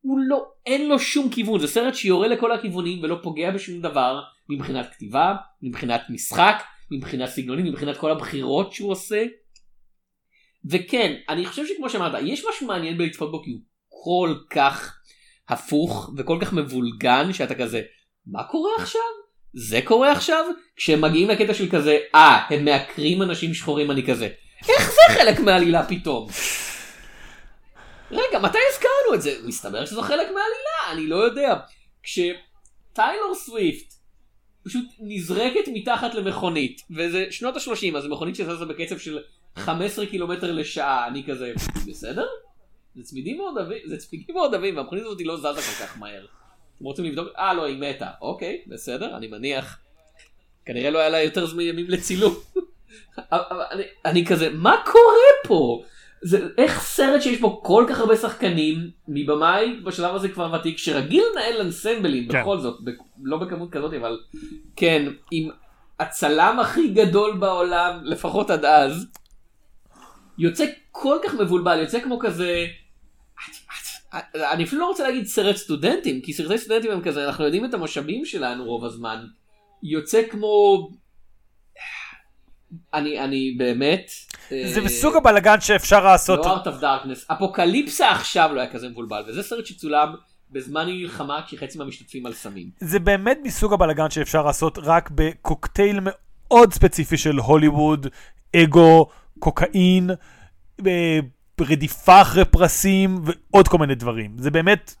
הוא לא, אין לו שום כיוון, זה סרט שיורה לכל הכיוונים ולא פוגע בשום דבר מבחינת כתיבה, מבחינת משחק, מבחינת סגנונים, מבחינת כל הבחירות שהוא עושה. וכן, אני חושב שכמו שאמרת, יש משהו מעניין בלצפות בו כי הוא כל כך הפוך וכל כך מבולגן שאתה כזה, מה קורה עכשיו? זה קורה עכשיו? כשהם מגיעים לקטע של כזה, אה, הם מעקרים אנשים שחורים, אני כזה, איך זה חלק מהעלילה פתאום? רגע, מתי הזכרנו את זה? מסתבר שזה חלק מהעלילה, אני לא יודע. כשטיילור סוויפט פשוט נזרקת מתחת למכונית, וזה שנות ה-30, אז זו מכונית שזזה בקצב של 15 קילומטר לשעה, אני כזה, בסדר? זה צמידים מאוד עבים, זה צמידים מאוד עבים, והמכונית הזאת לא זזה כל כך מהר. אתם רוצים לבדוק? אה, לא, היא מתה. אוקיי, בסדר, אני מניח. כנראה לא היה לה יותר זמן ימים לצילום. <laughs> אני, אני כזה, מה קורה פה? זה איך סרט שיש בו כל כך הרבה שחקנים מבמאי בשלב הזה כבר ותיק שרגיל לנהל אנסמבלים כן. בכל זאת ב, לא בכמות כזאת אבל כן עם הצלם הכי גדול בעולם לפחות עד אז יוצא כל כך מבולבל יוצא כמו כזה אני אפילו לא רוצה להגיד סרט סטודנטים כי סרטי סטודנטים הם כזה אנחנו יודעים את המשאבים שלנו רוב הזמן יוצא כמו אני אני באמת זה אה, מסוג הבלגן שאפשר לעשות. לא Art of Darkness, אפוקליפסה עכשיו לא היה כזה מבולבל, וזה סרט שצולם בזמן מלחמה כשחצי מהמשתתפים על סמים. זה באמת מסוג הבלגן שאפשר לעשות רק בקוקטייל מאוד ספציפי של הוליווד, אגו, קוקאין, אה, רדיפה אחרי פרסים ועוד כל מיני דברים. זה באמת,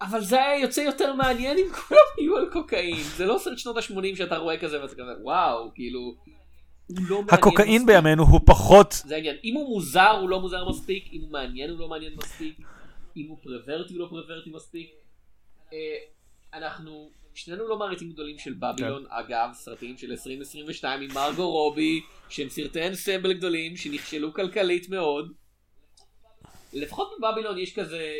אבל זה היה יוצא יותר מעניין אם כולם יהיו על קוקאין, זה לא סרט שנות ה-80 שאתה רואה כזה ואתה כזה וואו, כאילו, לא הקוקאין מספיק. בימינו הוא פחות, זה העניין, אם הוא מוזר הוא לא מוזר מספיק, אם הוא מעניין הוא לא מעניין מספיק, אם הוא פרוורטי הוא לא פרוורטי מספיק. אה, אנחנו שנינו לא מעריצים גדולים של בבילון, אגב סרטים של 2022 עם מרגו רובי, שהם סרטי אנסמבל גדולים שנכשלו כלכלית מאוד. לפחות בבבילון יש כזה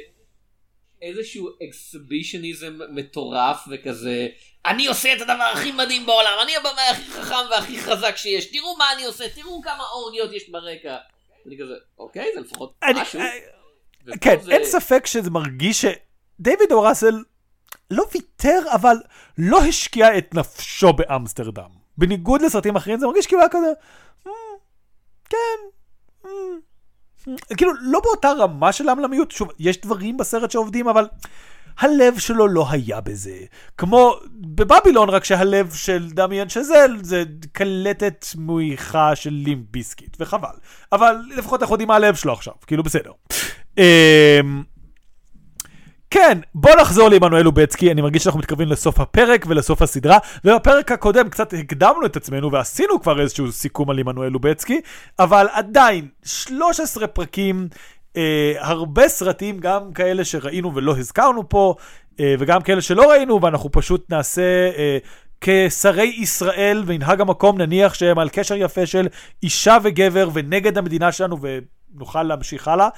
איזשהו אקסבישניזם מטורף וכזה אני עושה את הדבר הכי מדהים בעולם אני הבמאי הכי חכם והכי חזק שיש תראו מה אני עושה תראו כמה אורגיות יש ברקע. אני כזה אוקיי זה לפחות אני, משהו. אה, ופה כן, זה- אין ספק שזה מרגיש שדייוויד או ראסל לא ויתר, אבל לא השקיע את נפשו באמסטרדם. בניגוד לסרטים אחרים זה מרגיש כאילו היה כזה, "מ, כן, מ." כאילו לא באותה רמה של העמלמיות, שוב, יש דברים בסרט שעובדים, אבל הלב שלו לא היה בזה. כמו בבבילון, רק שהלב של דמיאן שזל זה קלטת מויכה של לים ביסקיט, וחבל. אבל לפחות אנחנו יודעים מה הלב שלו עכשיו, כאילו בסדר. כן, בוא נחזור לעמנואל לובצקי, אני מרגיש שאנחנו מתקרבים לסוף הפרק ולסוף הסדרה, ובפרק הקודם קצת הקדמנו את עצמנו ועשינו כבר איזשהו סיכום על עמנואל לובצקי, אבל עדיין, 13 פרקים, אה, הרבה סרטים, גם כאלה שראינו ולא הזכרנו פה, אה, וגם כאלה שלא ראינו, ואנחנו פשוט נעשה... אה, כשרי ישראל וננהג המקום נניח שהם על קשר יפה של אישה וגבר ונגד המדינה שלנו ונוכל להמשיך הלאה.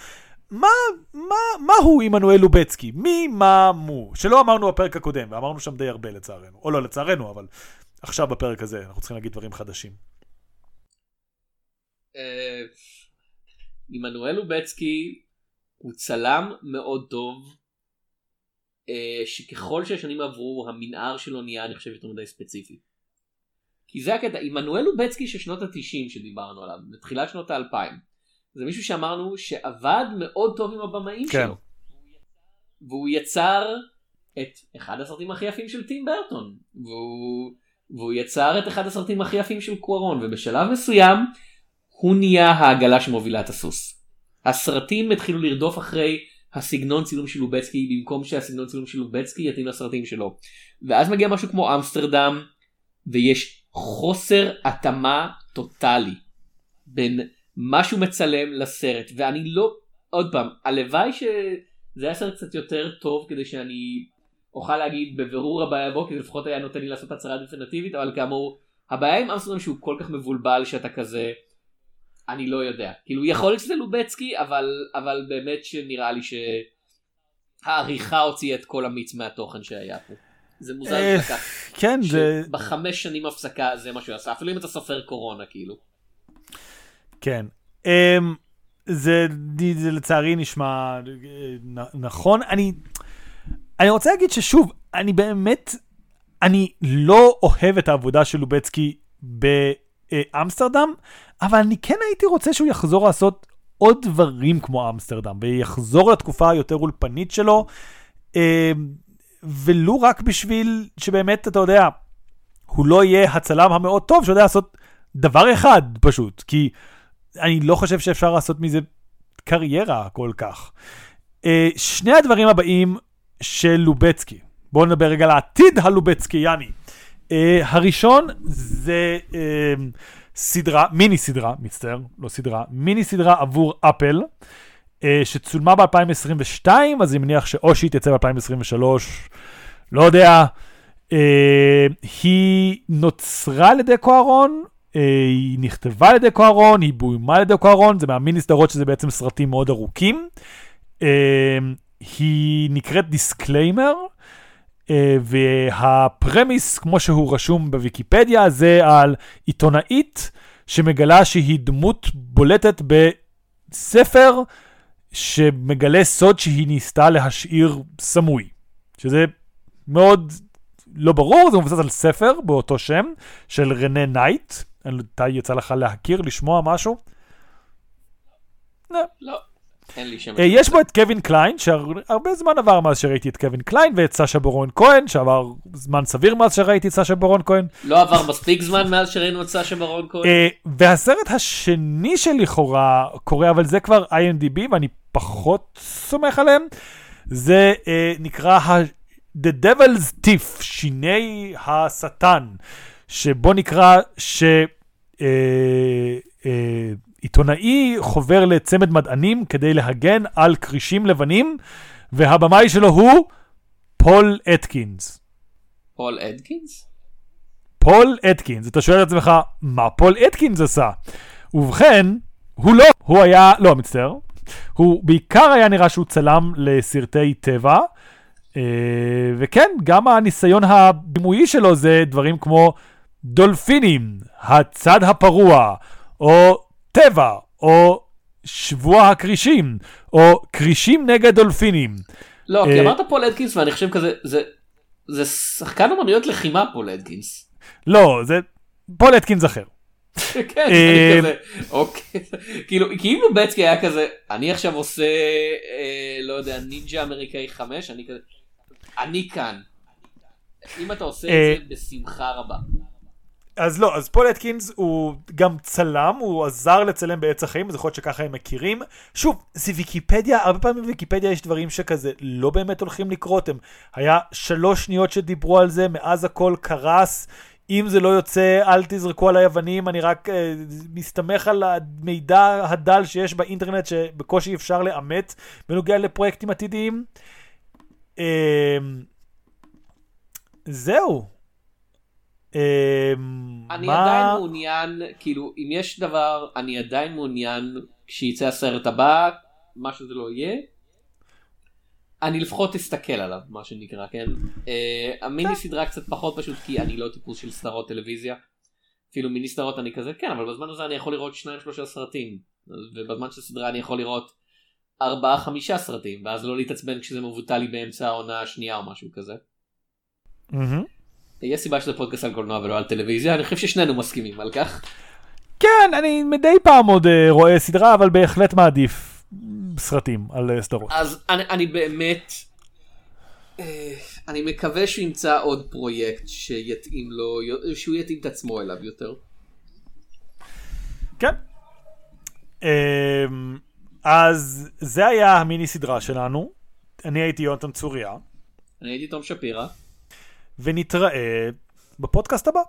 מה, מה, מה הוא עמנואל לובצקי? מי, מה, מו? שלא אמרנו בפרק הקודם, ואמרנו שם די הרבה לצערנו. או לא לצערנו, אבל עכשיו בפרק הזה אנחנו צריכים להגיד דברים חדשים. אה, עמנואל לובצקי הוא צלם מאוד טוב, אה, שככל שהשנים עברו המנער שלו נהיה אני חושב יותר מדי ספציפי. כי זה הקטע, עמנואל לובצקי של שנות התשעים שדיברנו עליו, בתחילת שנות האלפיים, זה מישהו שאמרנו שעבד מאוד טוב עם הבמאים כן. שלו. והוא יצר את אחד הסרטים הכי יפים של טים ברטון. והוא, והוא יצר את אחד הסרטים הכי יפים של קוארון, ובשלב מסוים הוא נהיה העגלה שמובילה את הסוס. הסרטים התחילו לרדוף אחרי הסגנון צילום של לובצקי במקום שהסגנון צילום של לובצקי יתאים לסרטים שלו. ואז מגיע משהו כמו אמסטרדם ויש חוסר התאמה טוטאלי בין מה שהוא מצלם לסרט ואני לא עוד פעם הלוואי שזה היה סרט קצת יותר טוב כדי שאני אוכל להגיד בבירור הבעיה בו כי זה לפחות היה נותן לי לעשות הצהרה דפינטיבית אבל כאמור הבעיה עם אמסטרדם שהוא כל כך מבולבל שאתה כזה אני לא יודע כאילו יכול להיות שזה לובצקי אבל אבל באמת שנראה לי שהעריכה הוציאה את כל המיץ מהתוכן שהיה פה. זה מוזר אה, לקח. כן, זה... שבחמש שנים הפסקה זה מה שהוא עשה אפילו אם אתה סופר קורונה כאילו. כן. אמ, זה, זה לצערי נשמע אה, נ- נכון. אני, אני רוצה להגיד ששוב, אני באמת, אני לא אוהב את העבודה של לובצקי באמסטרדם, אבל אני כן הייתי רוצה שהוא יחזור לעשות עוד דברים כמו אמסטרדם, ויחזור לתקופה היותר אולפנית שלו, אמ, ולו רק בשביל שבאמת, אתה יודע, הוא לא יהיה הצלם המאוד טוב שיודע לעשות דבר אחד פשוט, כי אני לא חושב שאפשר לעשות מזה קריירה כל כך. Uh, שני הדברים הבאים של לובצקי, בואו נדבר רגע על העתיד הלובצקיאני. Uh, הראשון זה uh, סדרה, מיני סדרה, מצטער, לא סדרה, מיני סדרה עבור אפל, שצולמה ב-2022, אז אני מניח שאו שהיא תצא ב-2023, לא יודע. Uh, היא נוצרה על ידי קוארון, היא נכתבה על ידי קוארון, היא בוימה על ידי קוארון, זה מהמיני סדרות שזה בעצם סרטים מאוד ארוכים. אה, היא נקראת Disclaimer, אה, וה premise, כמו שהוא רשום בוויקיפדיה, זה על עיתונאית שמגלה שהיא דמות בולטת בספר שמגלה סוד שהיא ניסתה להשאיר סמוי. שזה מאוד לא ברור, זה מבוסס על ספר באותו שם, של רנה נייט. אתה יצא לך להכיר, לשמוע משהו? לא. לא. אין לי שם. אה, יש בו את קווין קליין, שהרבה זמן עבר מאז שראיתי את קווין קליין, ואת סשה ברון כהן, שעבר זמן סביר מאז שראיתי את סשה ברון כהן. לא עבר מספיק זמן מאז שראינו את סשה ברון כהן. אה, והסרט השני שלכאורה קורה, אבל זה כבר IMDb, ואני פחות סומך עליהם, זה אה, נקרא The Devil's Teeth, שיני השטן, שבו נקרא ש... אה, אה, חובר לצמד מדענים כדי להגן על כרישים לבנים, והבמאי שלו הוא פול אטקינס. פול אדקינס? פול אטקינס. אתה שואל את עצמך, מה פול אטקינס עשה? ובכן, הוא לא, הוא היה, לא, מצטער. הוא בעיקר היה נראה שהוא צלם לסרטי טבע, אה, וכן, גם הניסיון הבימויי שלו זה דברים כמו דולפינים, הצד הפרוע, או טבע, או שבוע הכרישים, או כרישים נגד דולפינים. לא, כי אה, אמרת פול אדקינס ואני חושב כזה, זה- זה שחקן אמנויות לחימה פול אדקינס. לא, זה פול אטקינס אחר. כן, אה, אני כזה, אוקיי, כאילו, כאילו בצקי היה כזה, אני עכשיו עושה, אה, לא יודע, נינג'ה אמריקאי 5, אני כזה, אני כאן. אם אתה עושה את זה, בשמחה רבה. אז לא, אז פול אטקינס הוא גם צלם, הוא עזר לצלם בעץ החיים, אז יכול להיות שככה הם מכירים. שוב, זה ויקיפדיה, הרבה פעמים בוויקיפדיה יש דברים שכזה לא באמת הולכים לקרות, הם היה שלוש שניות שדיברו על זה, מאז הכל קרס. אם זה לא יוצא, אל תזרקו עליי אבנים, אני רק אה, מסתמך על המידע הדל שיש באינטרנט שבקושי אפשר לאמת בנוגע לפרויקטים עתידיים. אה, זהו. אה, אני מה- עדיין מעוניין, כאילו, אם יש דבר, אני עדיין מעוניין, כשיצא הסרט הבא, מה שזה לא יהיה, אני לפחות אסתכל עליו, מה שנקרא, כן? Uh, המיני סדרה קצת פחות פשוט, כי אני לא טיפוס של סדרות טלוויזיה. אפילו מיני סדרות אני כזה, כן, אבל בזמן הזה אני יכול לראות שניים שלושה סרטים. ובזמן של סדרה אני יכול לראות ארבעה חמישה סרטים, ואז לא להתעצבן כשזה מבוטל לי באמצע העונה השנייה או משהו כזה. מהמם. יש סיבה שזה פודקאסט על קולנוע ולא על טלוויזיה, אני חושב ששנינו מסכימים על כך. כן, אני מדי פעם עוד אה, רואה סדרה, אבל בהחלט מעדיף סרטים על אה, סדרות. אז אני, אני באמת, אה, אני מקווה שהוא ימצא עוד פרויקט שיתאים לו, שהוא יתאים את עצמו אליו יותר. כן. אמ, אז זה היה המיני סדרה שלנו. אני הייתי יונתן צוריה, אני הייתי תום שפירא. ונתראה בפודקאסט הבא.